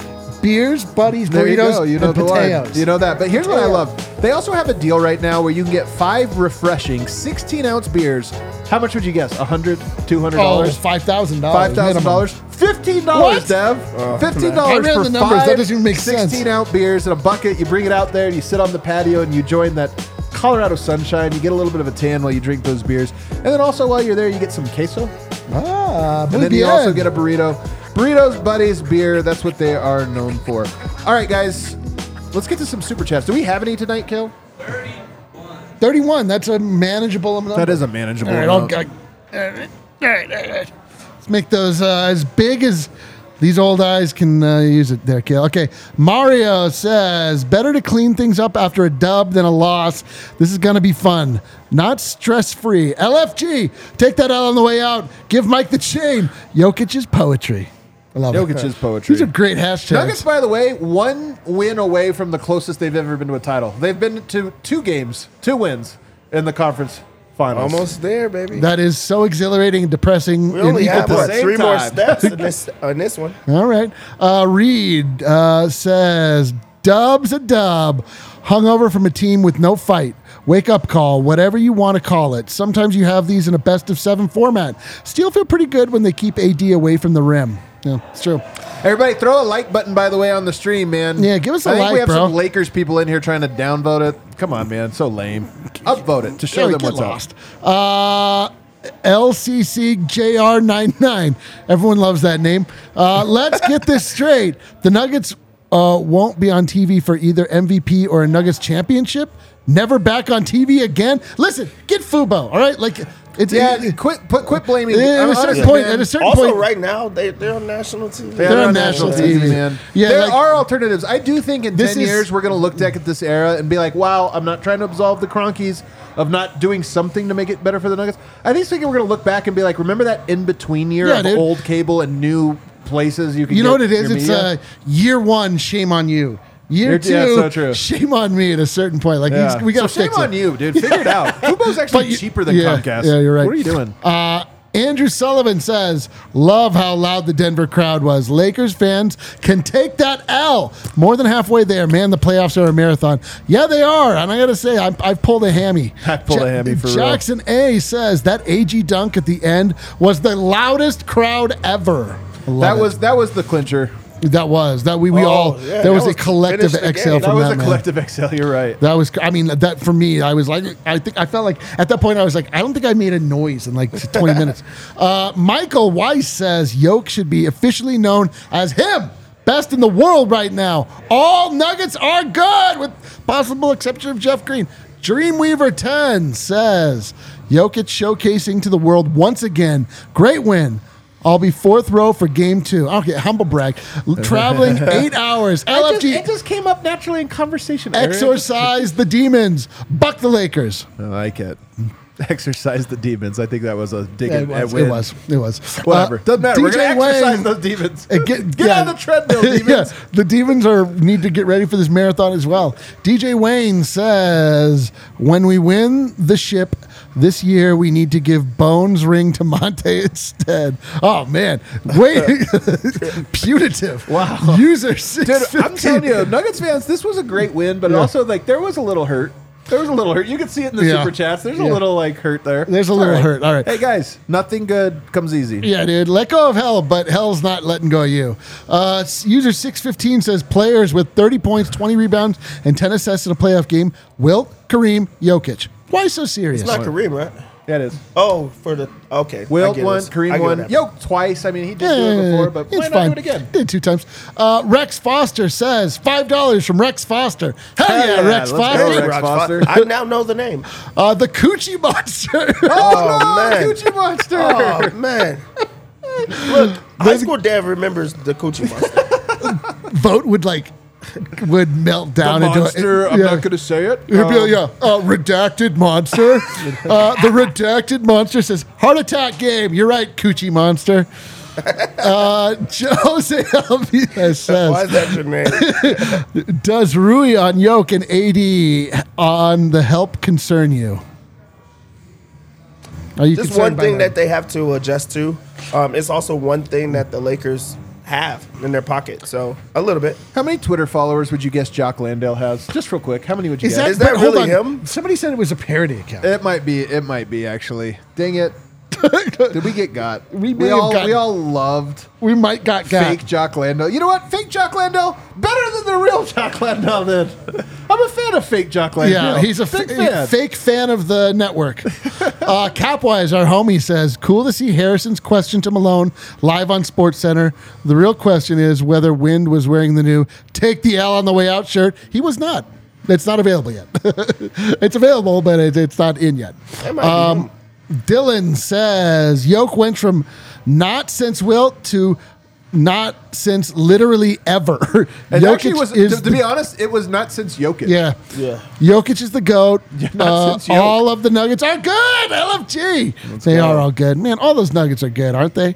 beers, buddies, There you burritos, go. You know and the line. potatoes. You know that. But here's what I love. They also have a deal right now where you can get five refreshing 16 ounce beers. How much would you guess? $100, $200? oh, five thousand dollars. Five thousand dollars, fifteen dollars, Dev. Fifteen I dollars for the numbers. five That doesn't even make sense. ounce beers in a bucket. You bring it out there, and you sit on the patio, and you join that Colorado sunshine. You get a little bit of a tan while you drink those beers, and then also while you're there, you get some queso, Ah, and muy then you also get a burrito. Burritos, buddies, beer. That's what they are known for. All right, guys, let's get to some super chats. Do we have any tonight, Kill? thirty-one. 31. That's a manageable amount. That is a manageable. All right, I'll, amount. I, all right, all right, all right. Let's make those uh, as big as these old eyes can uh, use it there, Kale. Okay. Mario says, better to clean things up after a dub than a loss. This is going to be fun. Not stress free. LFG, take that out on the way out. Give Mike the chain. Jokic's poetry. I love it. Jokic's poetry. These are great hashtags. Nuggets, by the way, one win away from the closest they've ever been to a title. They've been to two games, two wins in the conference finals. Almost there, baby. that is so exhilarating and depressing. we only equal have what same three more time. steps in this on this one. All right. Uh, Reed uh, says, Dub's a dub. Hungover from a team with no fight. Wake up call, whatever you want to call it. Sometimes you have these in a best of seven format. Still feel pretty good when they keep AD away from the rim. Yeah, it's true. Everybody, throw a like button, by the way, on the stream, man. Yeah, give us a I think like, we have bro. some Lakers people in here trying to downvote it. Come on, man. So lame. Upvote it to show them what's lost. Uh, LCCJR99. Everyone loves that name. Uh, let's get this straight. The Nuggets uh, won't be on TV for either MVP or a Nuggets championship. Never back on TV again. Listen, get Fubo. All right, like it's. Yeah, it- quit, put, quit blaming. At a I'm certain honest, point- man. at a certain Also, point- right now they they're on national TV. Yeah, They're on national TV. man. Yeah, there like- are alternatives. I do think in This ten is- years we're going to look back at this era and be like, "Wow, I'm not trying to absolve the Kroenkes of not doing something to make it better for the Nuggets." I think thinking we're going to look back and be like, "Remember that in between year Yeah, of dude. old cable and new places you can." you know what it is? It's media?" uh, year one. Shame on you. Year You're- two. yeah, so true. Shame on me at a certain point. Like Yeah. we got to so shame fix on it. you, dude. Figure it out. Fubo's actually But you- cheaper than yeah, Comcast. yeah, you're right. What are you doing? Uh, Andrew Sullivan says, "Love how loud the Denver crowd was. Lakers fans can take that L. More than halfway there, man. The playoffs are a marathon. Yeah, they are. And I got to say, I, I've pulled a hammy. I pulled a hammy for real. Jackson A says that AG dunk at the end was the loudest crowd ever. I love that it. was that was the clincher. That was that we we Oh, all yeah, there was, that a collective exhale game. That from was that a man. collective exhale. You're right. That was, I mean, that for me, I was like, I think I felt like at that point, I was like, I don't think I made a noise in like 20 minutes. Uh, Michael Weiss says Yoke should be officially known as him, best in the world right now. All Nuggets are good, with possible exception of Jeff Green. Dreamweaver 10 says Jokic showcasing to the world once again. Great win. I'll be fourth row for game two. Okay, humble brag. Traveling eight hours. It just, LFG it just came up naturally in conversation. Exorcise the demons. Buck the Lakers. I like it. Exercise the demons. I think that was a dig Yeah, at, it at was. It was. It was. Whatever. Uh, Doesn't matter. We're DJ gonna exercise Wayne- those demons. Uh, Get, yeah. on the treadmill, demons. yeah, the demons are need to get ready for this marathon as well. DJ Wayne says, "When we win the ship this year, we need to give Bones ring to Monte instead." Oh man, wait, punitive. Wow. User six. Dude, I'm telling you, Nuggets fans, this was a great win, but Yeah. also like there was a little hurt. There was a little hurt. You can see it in the Yeah. super chats. There's a little like hurt there. There's a It's little all hurt. All right. Hey guys, nothing good comes easy. Yeah, dude. Let go of hell, but hell's not letting go of you. Uh, user 615 says players with 30 points, 20 rebounds, and 10 assists in a playoff game Wilt, Kareem, Jokic. Why so serious? It's not Kareem, right? Yeah, it is. Oh, for the okay. Wilt I get won, this. I Kareem get won, that. Yoke twice. I mean, he did Yeah, do it before, but why it's not fine. do it again? Did two times. Uh, Rex Foster says $5 from Rex Foster. Hell, Hell yeah, yeah, Rex let's go, Foster. Rex. Rock Foster. Foster. I now know the name. Uh, the Coochie Monster. Oh, no, man. Gucci Monster. Oh man. Look, high school dad remembers the Coochie Monster. Vogt would like would melt down the into monster. it. I'm Yeah. not going to say it. It'd be like, Um, yeah, uh, redacted monster. uh, the redacted monster says heart attack game. You're right, coochie monster. Uh, Jose Alvarez Why is that your name? "Does Rui on Yoke and AD on the help concern you?" Are you Just one by thing that they have to adjust to. Um, it's also one thing that the Lakers have in their pocket. So a little bit. How many Twitter followers would you guess Jock Landale has? Just real quick. How many would you Is guess? that, Is that but hold really on. him? Somebody said it was a parody account. It might be. It might be actually. Dang it! Did we get got? We may have all gotten- we all loved we might got got. fake Jock Landale. You know what? Fake Jock Landale better than the real Jock Landale. Then I'm a fan of fake Jock Landale. Yeah, he's a big fa- fan. fake fan of the network. uh, Capwise, our homie, says, "Cool to see Harrison's question to Malone live on Sports Center. The real question is whether Wind was wearing the new "Take the L on the Way Out" shirt. He was not. It's not available yet. it's available, but it, it's not in yet. Um. Dylan says Yoke went from not since Wilt to not since literally ever. And Jokic actually, was is to, to the- be honest, it was not since Jokic. yeah. Yeah. Jokic is the GOAT. not Uh, since all of the Nuggets are good. LFG. they are all good. Man, all those Nuggets are good, aren't they?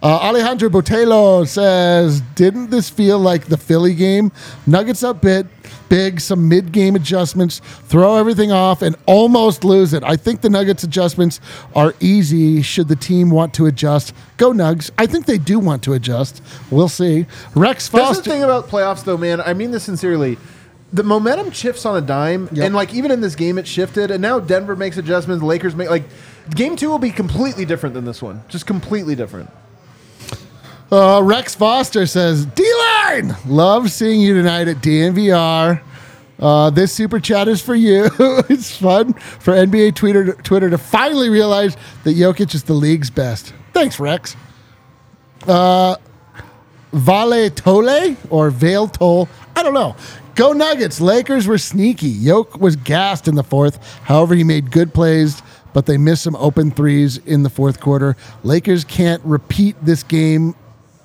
Uh, Alejandro Botelo says, Didn't this feel like the Philly game? Nuggets up bit, big, some mid game adjustments, throw everything off, and almost lose it. I think the Nuggets adjustments are easy should the team want to adjust. Go Nugs. I think they do want to adjust. We'll see. Rex That's Foster. the thing about playoffs, though, man. I mean this sincerely. The momentum shifts on a dime, Yep. and like even in this game, it shifted. And now Denver makes adjustments. Lakers make like game two will be completely different than this one, just completely different. Uh, Rex Foster says, D line! Love seeing you tonight at DNVR. Uh, this super chat is for you. it's fun for NBA Twitter, Twitter to finally realize that Jokic is the league's best. Thanks, Rex. Uh, Vale Tole or Vale Toll. I don't know. Go Nuggets. Lakers were sneaky. Yoke was gassed in the fourth. However, he made good plays, but they missed some open threes in the fourth quarter. Lakers can't repeat this game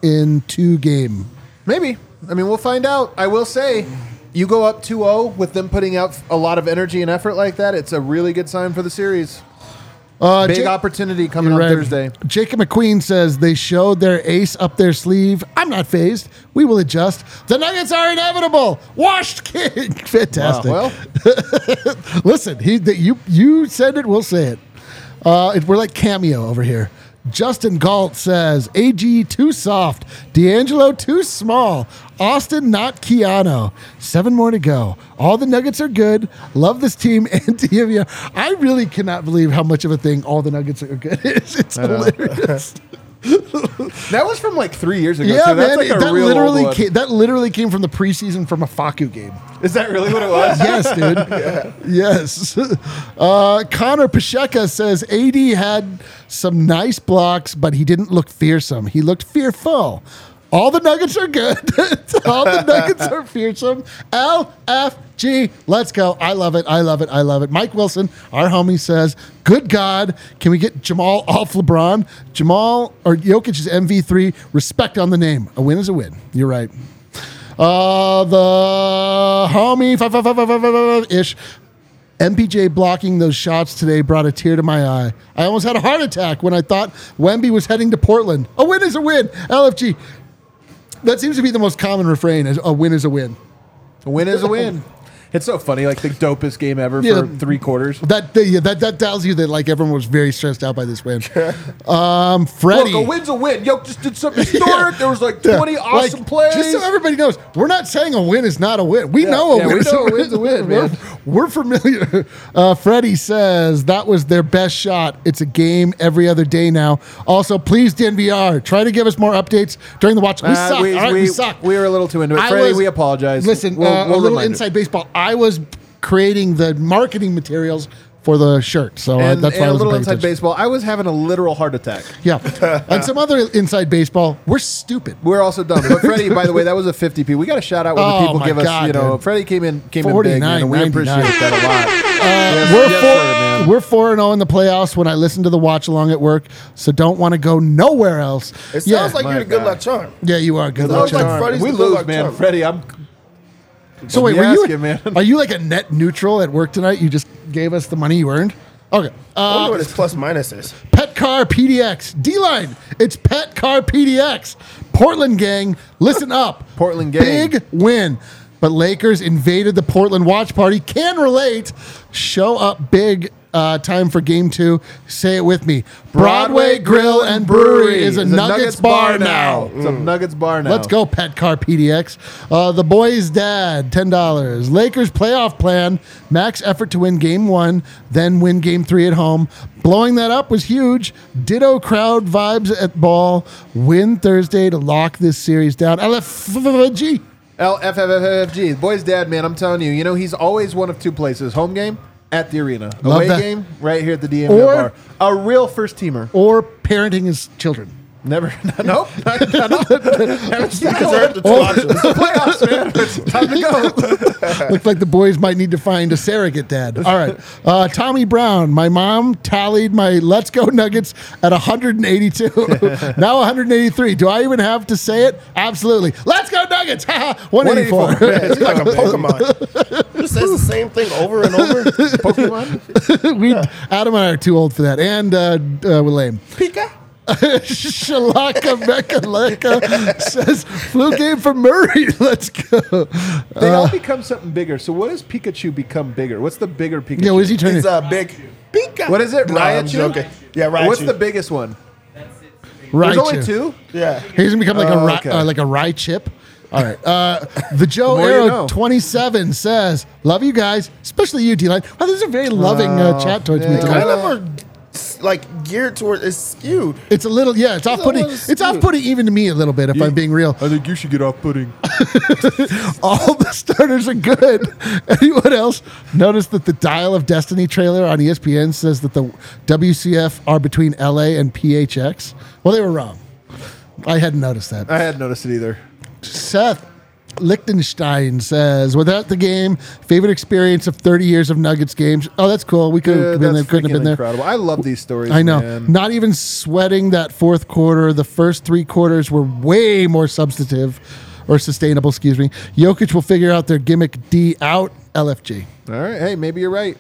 in two game. Maybe. I mean, we'll find out. I will say, you go up 2-0 with them putting out a lot of energy and effort like that. It's a really good sign for the series. Uh, Big Ja- opportunity coming on right. Thursday. Jacob McQueen says they showed their ace up their sleeve. I'm not phased. We will adjust. The Nuggets are inevitable. Washed king. Fantastic. Wow, well, Listen, he that you you said it, we'll say it. Uh, it- we're like cameo over here. Justin Galt says AG too soft, D'Angelo too small, Austin not Keanu. Seven more to go. All the Nuggets are good. Love this team and DMV. I really cannot believe how much of a thing all the Nuggets are good is. It's hilarious. that was from like three years ago. yeah. That's man. like a that literally came, that literally came from the preseason from a Faku game. Is that really what it was? yes, dude. Yes. Uh, Connor Pacheca says AD had some nice blocks, but he didn't look fearsome. He looked fearful. All the Nuggets are good. All the Nuggets are fearsome. LFG. Let's go. I love it. I love it. I love it. Mike Wilson, our homie, says, Good God, can we get Jamal off LeBron? Jamal or Jokic is MV3. Respect on the name. A win is a win. You're right. Uh, the homie five, five, five, five, five, five, five, ish. MPJ blocking those shots today brought a tear to my eye. I almost had a heart attack when I thought Wemby was heading to Portland. A win is a win. LFG. That seems to be the most common refrain: is a win is a win. A win is a win. It's so funny, like the dopest game ever Yeah. for three quarters. That yeah, that that tells you that like everyone was very stressed out by this win. Um, Freddie. Look, a win's a win. Yo, just did something historic. There was like 20 Yeah, awesome like, plays. Just so everybody knows, we're not saying a win is not a win. We Yeah, know a yeah, win we is know a win's a win, We're- man. We're, familiar. Uh, Freddie says that was their best shot. It's a game every other day now. Also, please, DNVR, try to give us more updates during the watch. We Uh, suck. we, all right, we, we- suck. we were a little too into it. Freddie, was- we apologize. Listen, We'll- uh, we'll a little inside baseball. I was creating the marketing materials for the shirt, so uh, And, that's why and I a was little inside attention. baseball. I was having a literal heart attack. Yeah, and some other inside baseball. We're stupid. We're also dumb. But Freddie, by the way, that was a 50p. We got a shout out when Oh, the people my give us, God, you know, dude. Freddie came in came in big, and we $49.99. appreciate that a lot. Yes, we're yes, four, sir, man. we're four and zero in the playoffs. When I listen to the watch along at work, so don't want to go nowhere else. It yeah, sounds like my you're a good luck charm. yeah, you are good. Luck charm. Freddie's we the good lose, luck man. charm. Freddie, I'm. So wait, were you ask him, man. are you like a net neutral at work tonight? You just gave us the money you earned. Okay. I Uh, wonder what his plus minus is. Pet Car PDX. D line. It's Pet Car PDX. Portland gang, listen up. Portland gang. Big win. But Lakers invaded the Portland watch party. Can relate. Show up big Uh, time for game two. Say it with me. Broadway Grill and Brewery is a Nuggets, bar now. It's a Nuggets bar now. Let's go, Pet Car PDX. Uh, the boys' dad, ten dollars. Lakers playoff plan: max effort to win game one, then win game three at home. Blowing that up was huge. Ditto crowd vibes at ball. Win Thursday to lock this series down. LFG. LFFFFG. Boy's dad, man, I'm telling you, you know, he's always one of two places. Home game at the arena. Love Away that. game right here at the DM Or- bar. A real first teamer. Or parenting his children. Never. nope. Not, not, not, Because they're at the two options. playoffs, man. It's time to go. Looks like the boys might need to find a surrogate dad. All right. Uh, Tommy Brown. My mom tallied my Let's Go Nuggets at 182. now 183. Do I even have to say it? Absolutely. Let's Go Nuggets. 184. Man, it's like a Pokemon. It says the same thing over and over. Pokemon. we, Adam and I are too old for that. And uh, uh, we're lame. Pika. Shalaka Mekaleka says, flu game for Murray. Let's go. They all become something bigger. So what does Pikachu become bigger? What's the bigger Pikachu? Yeah, what is he turning? It's a big Pika. What is it? No, Raichu? joking. Yeah, Raichu. What's the biggest one? Right. There's only two. Yeah. He's gonna become like a Oh, rye, okay. uh, like a rye chip. All right. Uh, the Joe The more you Arrow know. 27 says, "Love you guys, especially you, D-Line." Wow, this is a very loving uh, chat towards me yeah. tonight. Kind of are like geared towards it's skewed. It's a little, yeah, it's off-putting. It's off-putting even to me a little bit, if I'm being real. I think you should get off putting. All the starters are good. Anyone else notice that the Dial of Destiny trailer on ESPN says that the WCF are between LA and PHX? Well, they were wrong. I hadn't noticed that. I hadn't noticed it either. Seth Lichtenstein says, without the game, favorite experience of 30 years of Nuggets games. Oh, that's cool. We could have been there, that's couldn't have been there. incredible. I love these stories. I know. man. Not even sweating that fourth quarter. The first three quarters were way more substantive or sustainable, excuse me. Jokic will figure out their gimmick D out. LFG. All right. Hey, maybe you're right.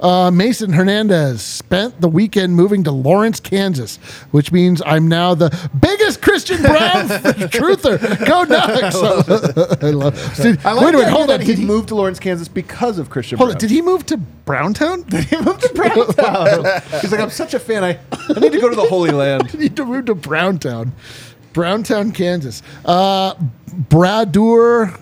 Uh, Mason Hernandez spent the weekend moving to Lawrence, Kansas, which means I'm now the biggest Christian Braun truther. Go Nuggets! I love. Did, I like wait a minute, hold on. Did he he, moved to Lawrence, Kansas because of Christian hold Braun. on, did he move to Browntown? Did he move to Browntown. He's like, I'm such a fan. I, I need to go to the Holy Land. I need to move to Browntown, Browntown, Kansas. Uh, Bradur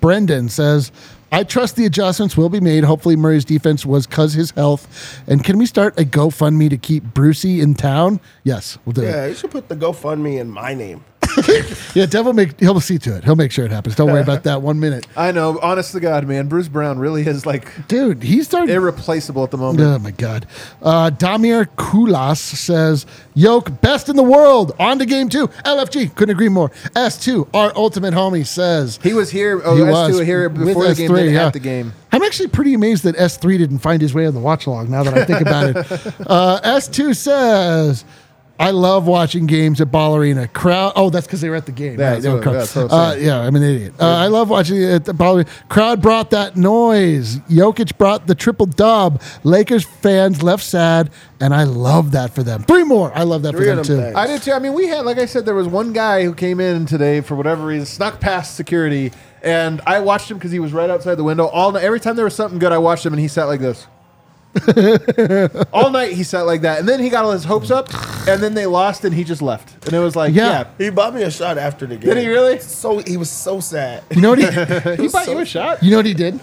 Brendan says, I trust the adjustments will be made. Hopefully, Murray's defense was cause his health. And can we start a GoFundMe to keep Brucey in town? Yes, we'll do it. Yeah, you should put the GoFundMe in my name. Yeah, Devil make he'll see to it. He'll make sure it happens. Don't worry about that one minute, I know. Honest to God, man, Bruce Brown really is like dude. he's started. irreplaceable at the moment. Oh my god. Uh, Damir Kulas says, "Yoke best in the world." On to game two. LFG couldn't agree more. S two, our ultimate homie says He was here. Oh, He S2 was here before the game, S3, then yeah. at the game. I'm actually pretty amazed that S3 didn't find his way on the watch log now that I think about it. Uh, S2 says, I love watching games at Ball Arena. Crowd. Oh, that's because they were at the game. Yeah, right, that's they were what- crowd. that's what I'm uh, yeah, I'm an idiot. Uh, I love watching it at the Ball Arena. Crowd brought that noise. Jokic brought the triple dub. Lakers fans left sad, and I love that for them. Three more. I love that Three for them, them too. things. I did too. I mean, we had, like I said, there was one guy who came in today for whatever reason, snuck past security, and I watched him because he was right outside the window all night. Every time there was something good, I watched him, and he sat like this. all night he sat like that, and then he got all his hopes up, and then they lost, and he just left, and it was like, Yeah. yeah, He bought me a shot after the game. Did he really? So he was so sad. You know what he, he bought you a shot. you know what he did?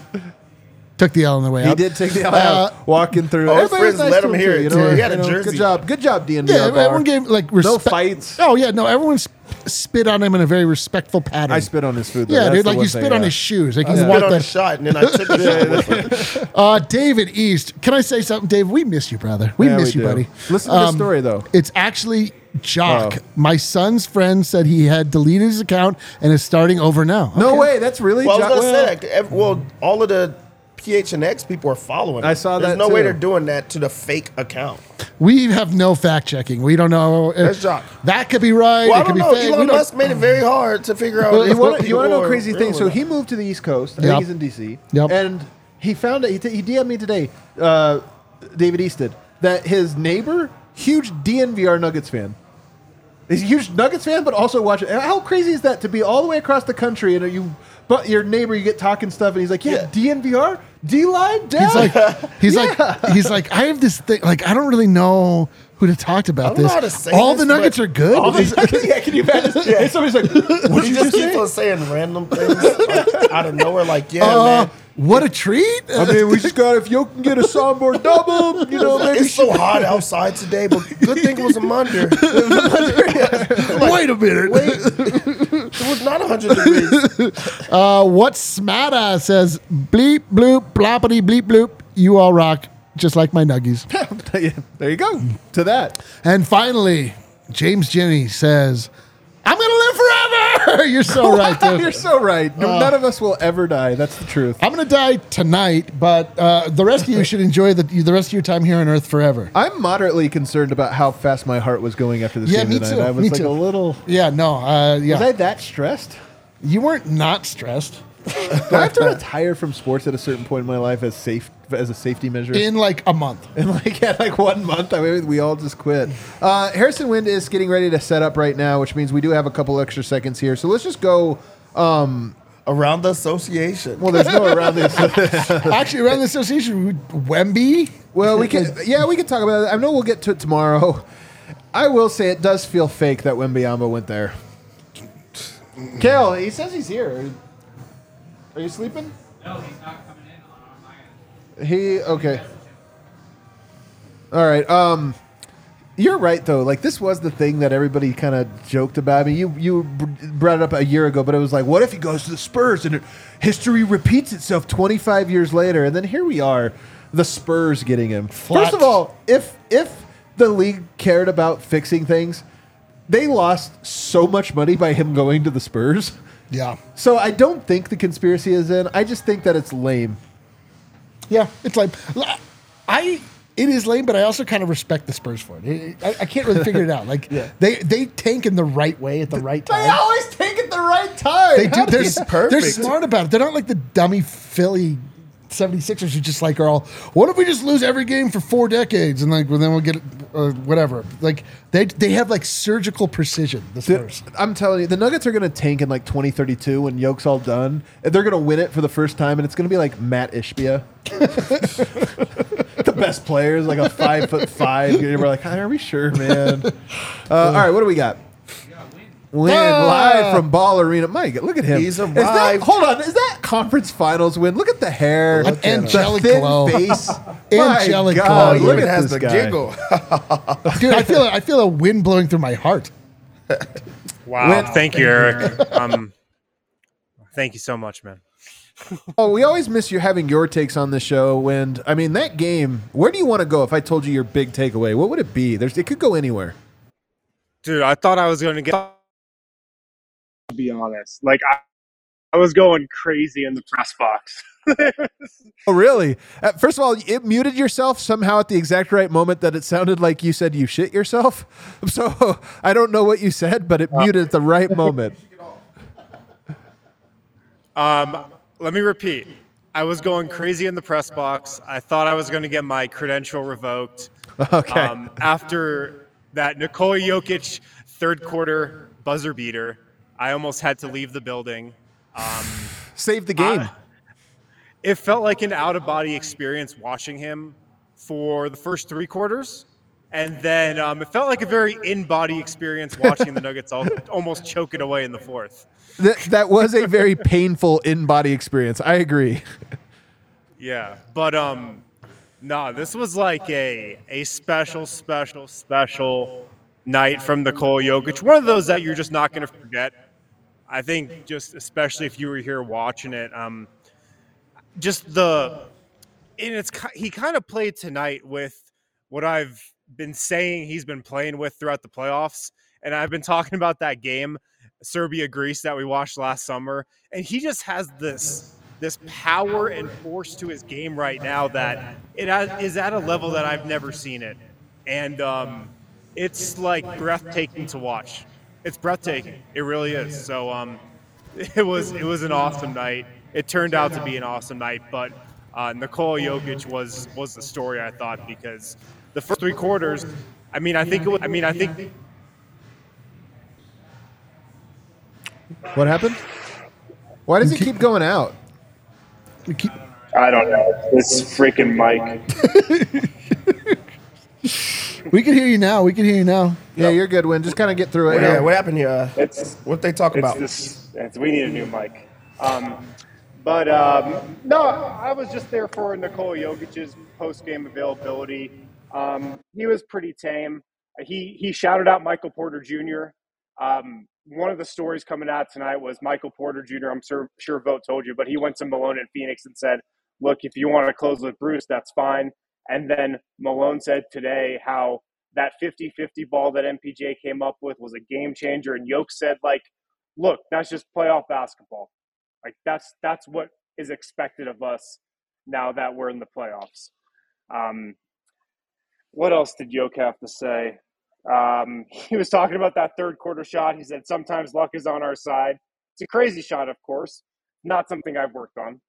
Took the L on the way out. He out. did take the Uh, out, walking through. oh, Everybody was Frizz let to him hear too, it, you too. know, He had a you know, jersey. Good job, good job, D and Yeah, everyone gave like no respect. fights. Oh yeah, no, everyone sp- spit on him in a very respectful pattern. I spit on his food. Though. Yeah, That's dude, the like one you spit thing, on yeah. his shoes. Like I you spit walked on that. a shot and then I took a shot with him. Uh, David East, can I say something, Dave? We miss you, brother. We Yeah, miss we you, do. buddy. Listen to the Um, story though. It's actually Jock. Oh. My son's friend said he had deleted his account and is starting over now. No Okay. way. That's really. Well, I was gonna say that. ev- Well, all of the PHNX people are following. I saw There's that no way they're doing that to the fake account. We have no fact checking. We don't know. if- That's Jock. That could be right. Well, it I could don't be know. fake. We Elon don't- Musk made it very hard to figure out. Well, if you want what to you want to people know are crazy thing? real So or he moved to the East Coast. I Yep. think he's in DC. Yep. And he found it. He, t- he DM'd me today. Uh, David Easton, that. His neighbor, huge DNVR Nuggets fan. He's a huge Nuggets fan, but also watching. How crazy is that to be all the way across the country and are you, but your neighbor, you get talking stuff, and he's like, "Yeah, DNVR, D line, He's like, he's like, he's like, I have this thing. Like, I don't really know who to talk about don't know this. how to say All this, the nuggets are good. All the- yeah, can you imagine? And somebody's like, "What He did you just just keeps say?" on saying random things like, out of nowhere. Like, yeah, Uh, man, what a treat! I mean, we just got if you can get a soundboard double, you know, maybe it's so hot outside today, but good thing it was a Monday. Wait a minute. Wait, it was not 100 degrees. Uh, what smatta says bleep bloop bloppity bleep bloop. You all rock, just like my nuggies. There you go. To that. and finally, James Jenny says, "I'm gonna live forever." You're so right, dude. You're so right. Uh, None of us will ever die. That's the truth. I'm gonna die tonight, but uh, the rest of you should enjoy the the rest of your time here on Earth forever. I'm moderately concerned about how fast my heart was going after this Yeah, game me tonight. too, I was me like too. a little. Yeah, no, uh, yeah. Was I that stressed? you weren't not stressed Do I have to retire from sports at a certain point in my life as safe as a safety measure? in like a month. In like yeah, like one month, I mean, we all just quit. Uh, Harrison Wind is getting ready to set up right now, which means we do have a couple extra seconds here. So let's just go. Um, Around the association. well, there's no around this. Actually, around the association, Wemby. well, we can. Yeah, we can talk about it. I know we'll get to it tomorrow. I will say it does feel fake that Wembanyama went there. Kale, he says he's here. Are you sleeping? No, he's not coming in on my end. He okay. All right. Um, you're right though. Like this was the thing that everybody kind of joked about. I mean, you you br- brought it up a year ago, but it was like, what if he goes to the Spurs and it, history repeats itself 25 years later? And then here we are, the Spurs getting him. Flat. First of all, if if the league cared about fixing things, they lost so much money by him going to the Spurs. Yeah, So I don't think the conspiracy is in. I just think that it's lame. Yeah, it's like I. It is lame, but I also kind of respect the Spurs for it. I, I can't really figure it out. Like they they tank in the right way at the right time. They always take it the right time. They do. They're, He's they're smart about it. They're not like the dummy Philly 76ers who just like are all, what if we just lose every game for four decades and like well, then we'll get uh, whatever. Like they they have like surgical precision. The The- Spurs. I'm telling you, the Nuggets are going to tank in like 2032 when Yoke's all done. And they're going to win it for the first time, and it's going to be like Matt Ishbia. the best players, like a five foot five. You're like, are we sure, man? Uh, all right, what do we got? Win Ah! live from Ball Arena. Mike, look at him. He's Is that- hold on, is that conference finals win? Look at the hair, An the angelic thin glow. face. My Angelic God, glow. Look Even at has this the guy. giggle. Dude, I feel I feel a wind blowing through my heart. Wow. When- thank you, Eric. Um, thank you so much, man. Oh, we always miss you having your takes on the show. And I mean, that game. Where do you want to go? If I told you your big takeaway, what would it be? There's, it could go anywhere. Dude, I thought I was going to get. To be honest, like I, I was going crazy in the press box. Oh, really? Uh, first of all, it muted yourself somehow at the exact right moment that it sounded like you said you shit yourself. So I don't know what you said, but it muted at the right moment. Um, let me repeat. I was going crazy in the press box. I thought I was going to get my credential revoked. Okay. Um, after that Nikola Jokic third quarter buzzer beater, I almost had to leave the building. Save the game. It felt like an out of body experience watching him for the first three quarters. And then um, it felt like a very in body experience watching the Nuggets all, almost choke it away in the fourth. That, that was a very painful in body experience. I agree. Yeah, but um, nah, this was like a a special, special, special night from Nikola Jokic. One of those that you're just not going to forget. I think, just especially if you were here watching it, um, just the and it's he kind of played tonight with what I've been saying he's been playing with throughout the playoffs, and I've been talking about that game, Serbia Greece that we watched last summer, and he just has this this power and force to his game right now that it is at a level that I've never seen it, and um, it's like breathtaking to watch. It's breathtaking. It really is. So um, it was it was an awesome night. It turned out to be an awesome night, but uh, Nikola Jokic was was the story I thought because the first three quarters. I mean, I think it was. I mean, I think What happened? Why does it keep going out? Keep, I don't know. This freaking mic. we can hear you now. We can hear you now. Yeah, you're good, Win. Just kind of get through it. Yeah, what happened here? It's what they talk it's about? this. It's, we need a new mic. Um, but um, no, I was just there for Nikola Jokic's post game availability. Um, he was pretty tame. He he shouted out Michael Porter Jr. Um, one of the stories coming out tonight was Michael Porter Jr. I'm sure sure Vogt told you, but he went to Malone in Phoenix and said, "Look, if you want to close with Bruce, that's fine." And then Malone said today how that 50-50 ball that MPJ came up with was a game changer, and Yoke said, "Like, look, that's just playoff basketball. Like that's that's what is expected of us now that we're in the playoffs." Um, what else did Yoke have to say? Um, he was talking about that third quarter shot. He said sometimes luck is on our side. It's a crazy shot, of course, not something I've worked on,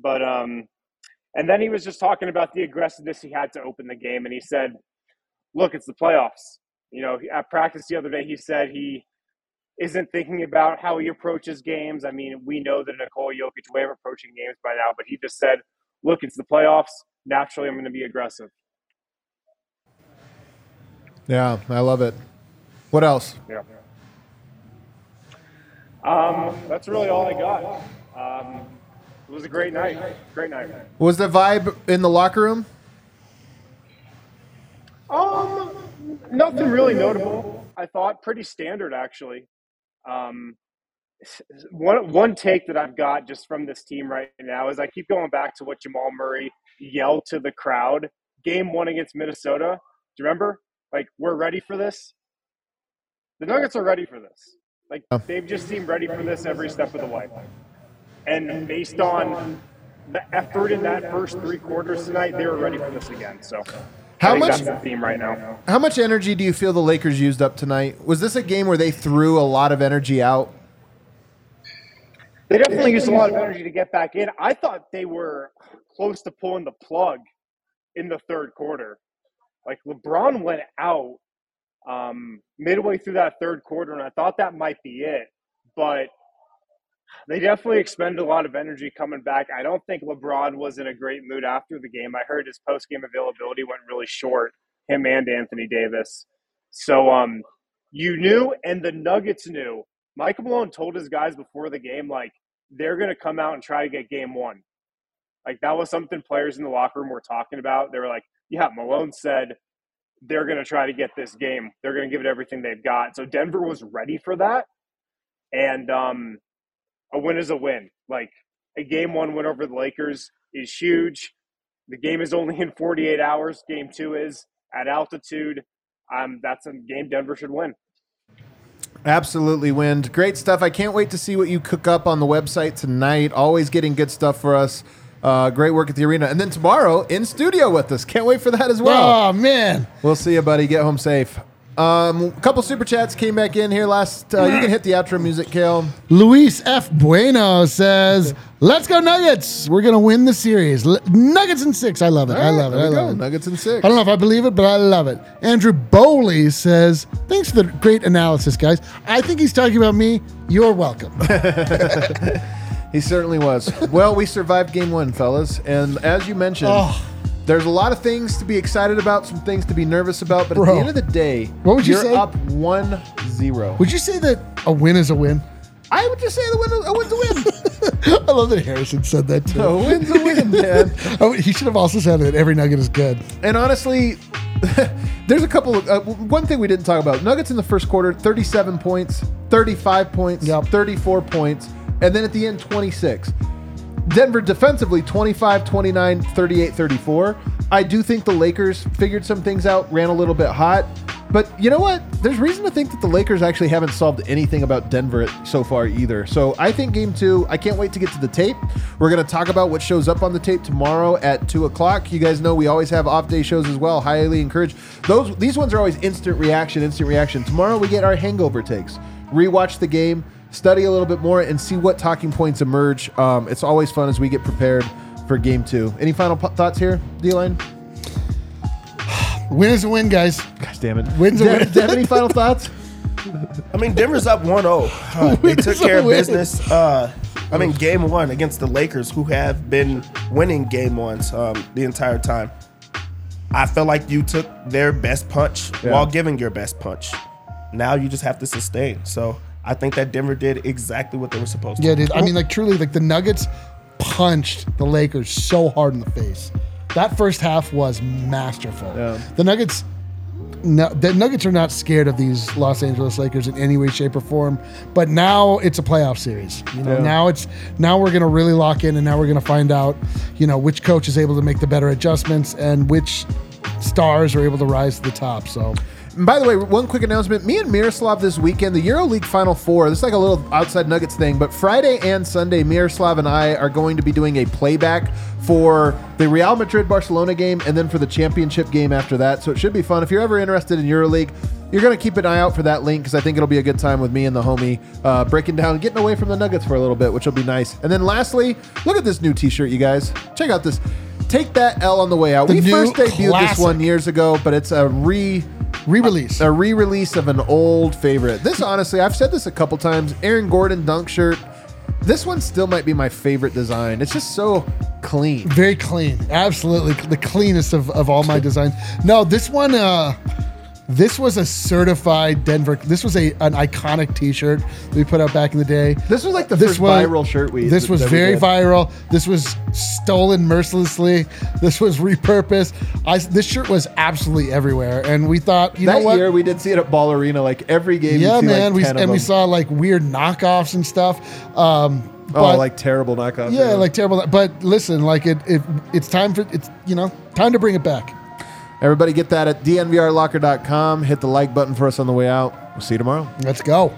but um, and then he was just talking about the aggressiveness he had to open the game, and he said, "Look, it's the playoffs." You know, at practice the other day, he said he isn't thinking about how he approaches games. I mean, we know the Nikola Jokic way of approaching games by now, but he just said, "Look, it's the playoffs. Naturally, I'm going to be aggressive." Yeah, I love it. What else? Yeah. Um, that's really all I got. Um, it was a great night. Great night. Was the vibe in the locker room? Um, nothing really notable. I thought pretty standard actually. Um, one one take that I've got just from this team right now is I keep going back to what Jamal Murray yelled to the crowd. Game one against Minnesota. Do you remember? Like we're ready for this. The Nuggets are ready for this. Like they've just seemed ready for this every step of the way. And based on the effort in that first three quarters tonight, they were ready for this again. So How much- that's the theme right now. How much energy do you feel the Lakers used up tonight? Was this a game where they threw a lot of energy out? They definitely used a lot of energy to get back in. I thought they were close to pulling the plug in the third quarter. Like LeBron went out um, midway through that third quarter, and I thought that might be it. But they definitely expended a lot of energy coming back. I don't think LeBron was in a great mood after the game. I heard his post game availability went really short, him and Anthony Davis. So um, you knew, and the Nuggets knew. Michael Malone told his guys before the game, like, they're going to come out and try to get game one. Like, that was something players in the locker room were talking about. They were like, yeah, Malone said they're going to try to get this game. They're going to give it everything they've got. So Denver was ready for that. And um, a win is a win. Like, a game one win over the Lakers is huge. The game is only in 48 hours. Game two is at altitude. Um, that's a game Denver should win. Absolutely, Wind. Great stuff. I can't wait to see what you cook up on the website tonight. Always getting good stuff for us. Uh, great work at the arena. And then tomorrow in studio with us. Can't wait for that as well. Oh man, We'll see you, buddy. Get home safe. Um, a couple super chats came back in here last. Uh, you can hit the outro music, Kale. Luis F. Bueno says, "Let's go Nuggets! We're gonna win the series. L- Nuggets in six. I love it. I right, love it. I love go. it. Nuggets in six. I don't know if I believe it, but I love it. Andrew Bowley says, "Thanks for the great analysis, guys. I think he's talking about me. You're welcome." He certainly was. well, we survived game one, fellas. And as you mentioned, Oh. There's a lot of things to be excited about, some things to be nervous about. But at the end of the day, What would you you're say? up 1 0. Would you say that a win is a win? I would just say the win, a win's a win. I love that Harrison said that too. a win's a win, man. Oh, he should have also said that every nugget is good. And honestly, there's a couple of uh, one thing we didn't talk about. Nuggets in the first quarter, 37 points, 35 points, Yep. 34 points, and then at the end 26. Denver defensively 25, 29, 38, 34. I do think the Lakers figured some things out, ran a little bit hot. But you know what? There's reason to think that the Lakers actually haven't solved anything about Denver so far either. So I think game two, I can't wait to get to the tape. We're going to talk about what shows up on the tape tomorrow at 2 o'clock. You guys know we always have off day shows as well. Highly encourage those. These ones are always instant reaction, instant reaction. Tomorrow we get our hangover takes. Rewatch the game, study a little bit more, and see what talking points emerge. Um, it's always fun as we get prepared for game two. Any final p- thoughts here, D-Line? Win is a win, guys. Gosh damn it. Wins a win. have- do you have any final thoughts? I mean, Denver's up 1 0. Uh, they took care of win. business. Uh, I mean, game one against the Lakers, who have been winning game ones um, the entire time. I feel like you took their best punch Yeah. while giving your best punch. Now you just have to sustain. So I think that Denver did exactly what they were supposed to. Yeah, dude. I mean, like truly, like the Nuggets punched the Lakers so hard in the face. That first half was masterful. Yeah. The Nuggets, no, the Nuggets are not scared of these Los Angeles Lakers in any way, shape, or form. But now it's a playoff series. You know, Yeah. now it's now we're gonna really lock in, and now we're gonna find out, you know, which coach is able to make the better adjustments and which stars are able to rise to the top. So. By the way, one quick announcement. Me and Miroslav this weekend, the EuroLeague Final Four, this is like a little outside Nuggets thing, but Friday and Sunday, Miroslav and I are going to be doing a playback for the Real Madrid Barcelona game and then for the championship game after that. So it should be fun. If you're ever interested in EuroLeague, you're going to keep an eye out for that link because I think it'll be a good time with me and the homie uh, breaking down, getting away from the Nuggets for a little bit, which will be nice. And then lastly, look at this new t shirt, you guys. Check out this. Take that L on the way out. The we first debuted this one years ago, but it's a re Re-release. a re-release of an old favorite. This honestly, I've said this a couple times. Aaron Gordon dunk shirt. This one still might be my favorite design. It's just so clean. Very clean. Absolutely the cleanest of, of all my designs. No, this one uh this was a certified Denver. This was a an iconic T-shirt that we put out back in the day. This was like the This first one- viral shirt we. This was very viral. This was stolen mercilessly. This was repurposed. I this shirt was absolutely everywhere, and we thought, you That know what? year we did see it at Ball Arena. Like every game. yeah, see man. Like we and we saw like weird knockoffs and stuff. Um, Oh, but- like terrible knockoff. yeah, like terrible. But listen, like it, it, it's time for it's you know time to bring it back. Everybody get that at dnvrlocker.com. Hit the like button for us on the way out. We'll see you tomorrow. Let's go.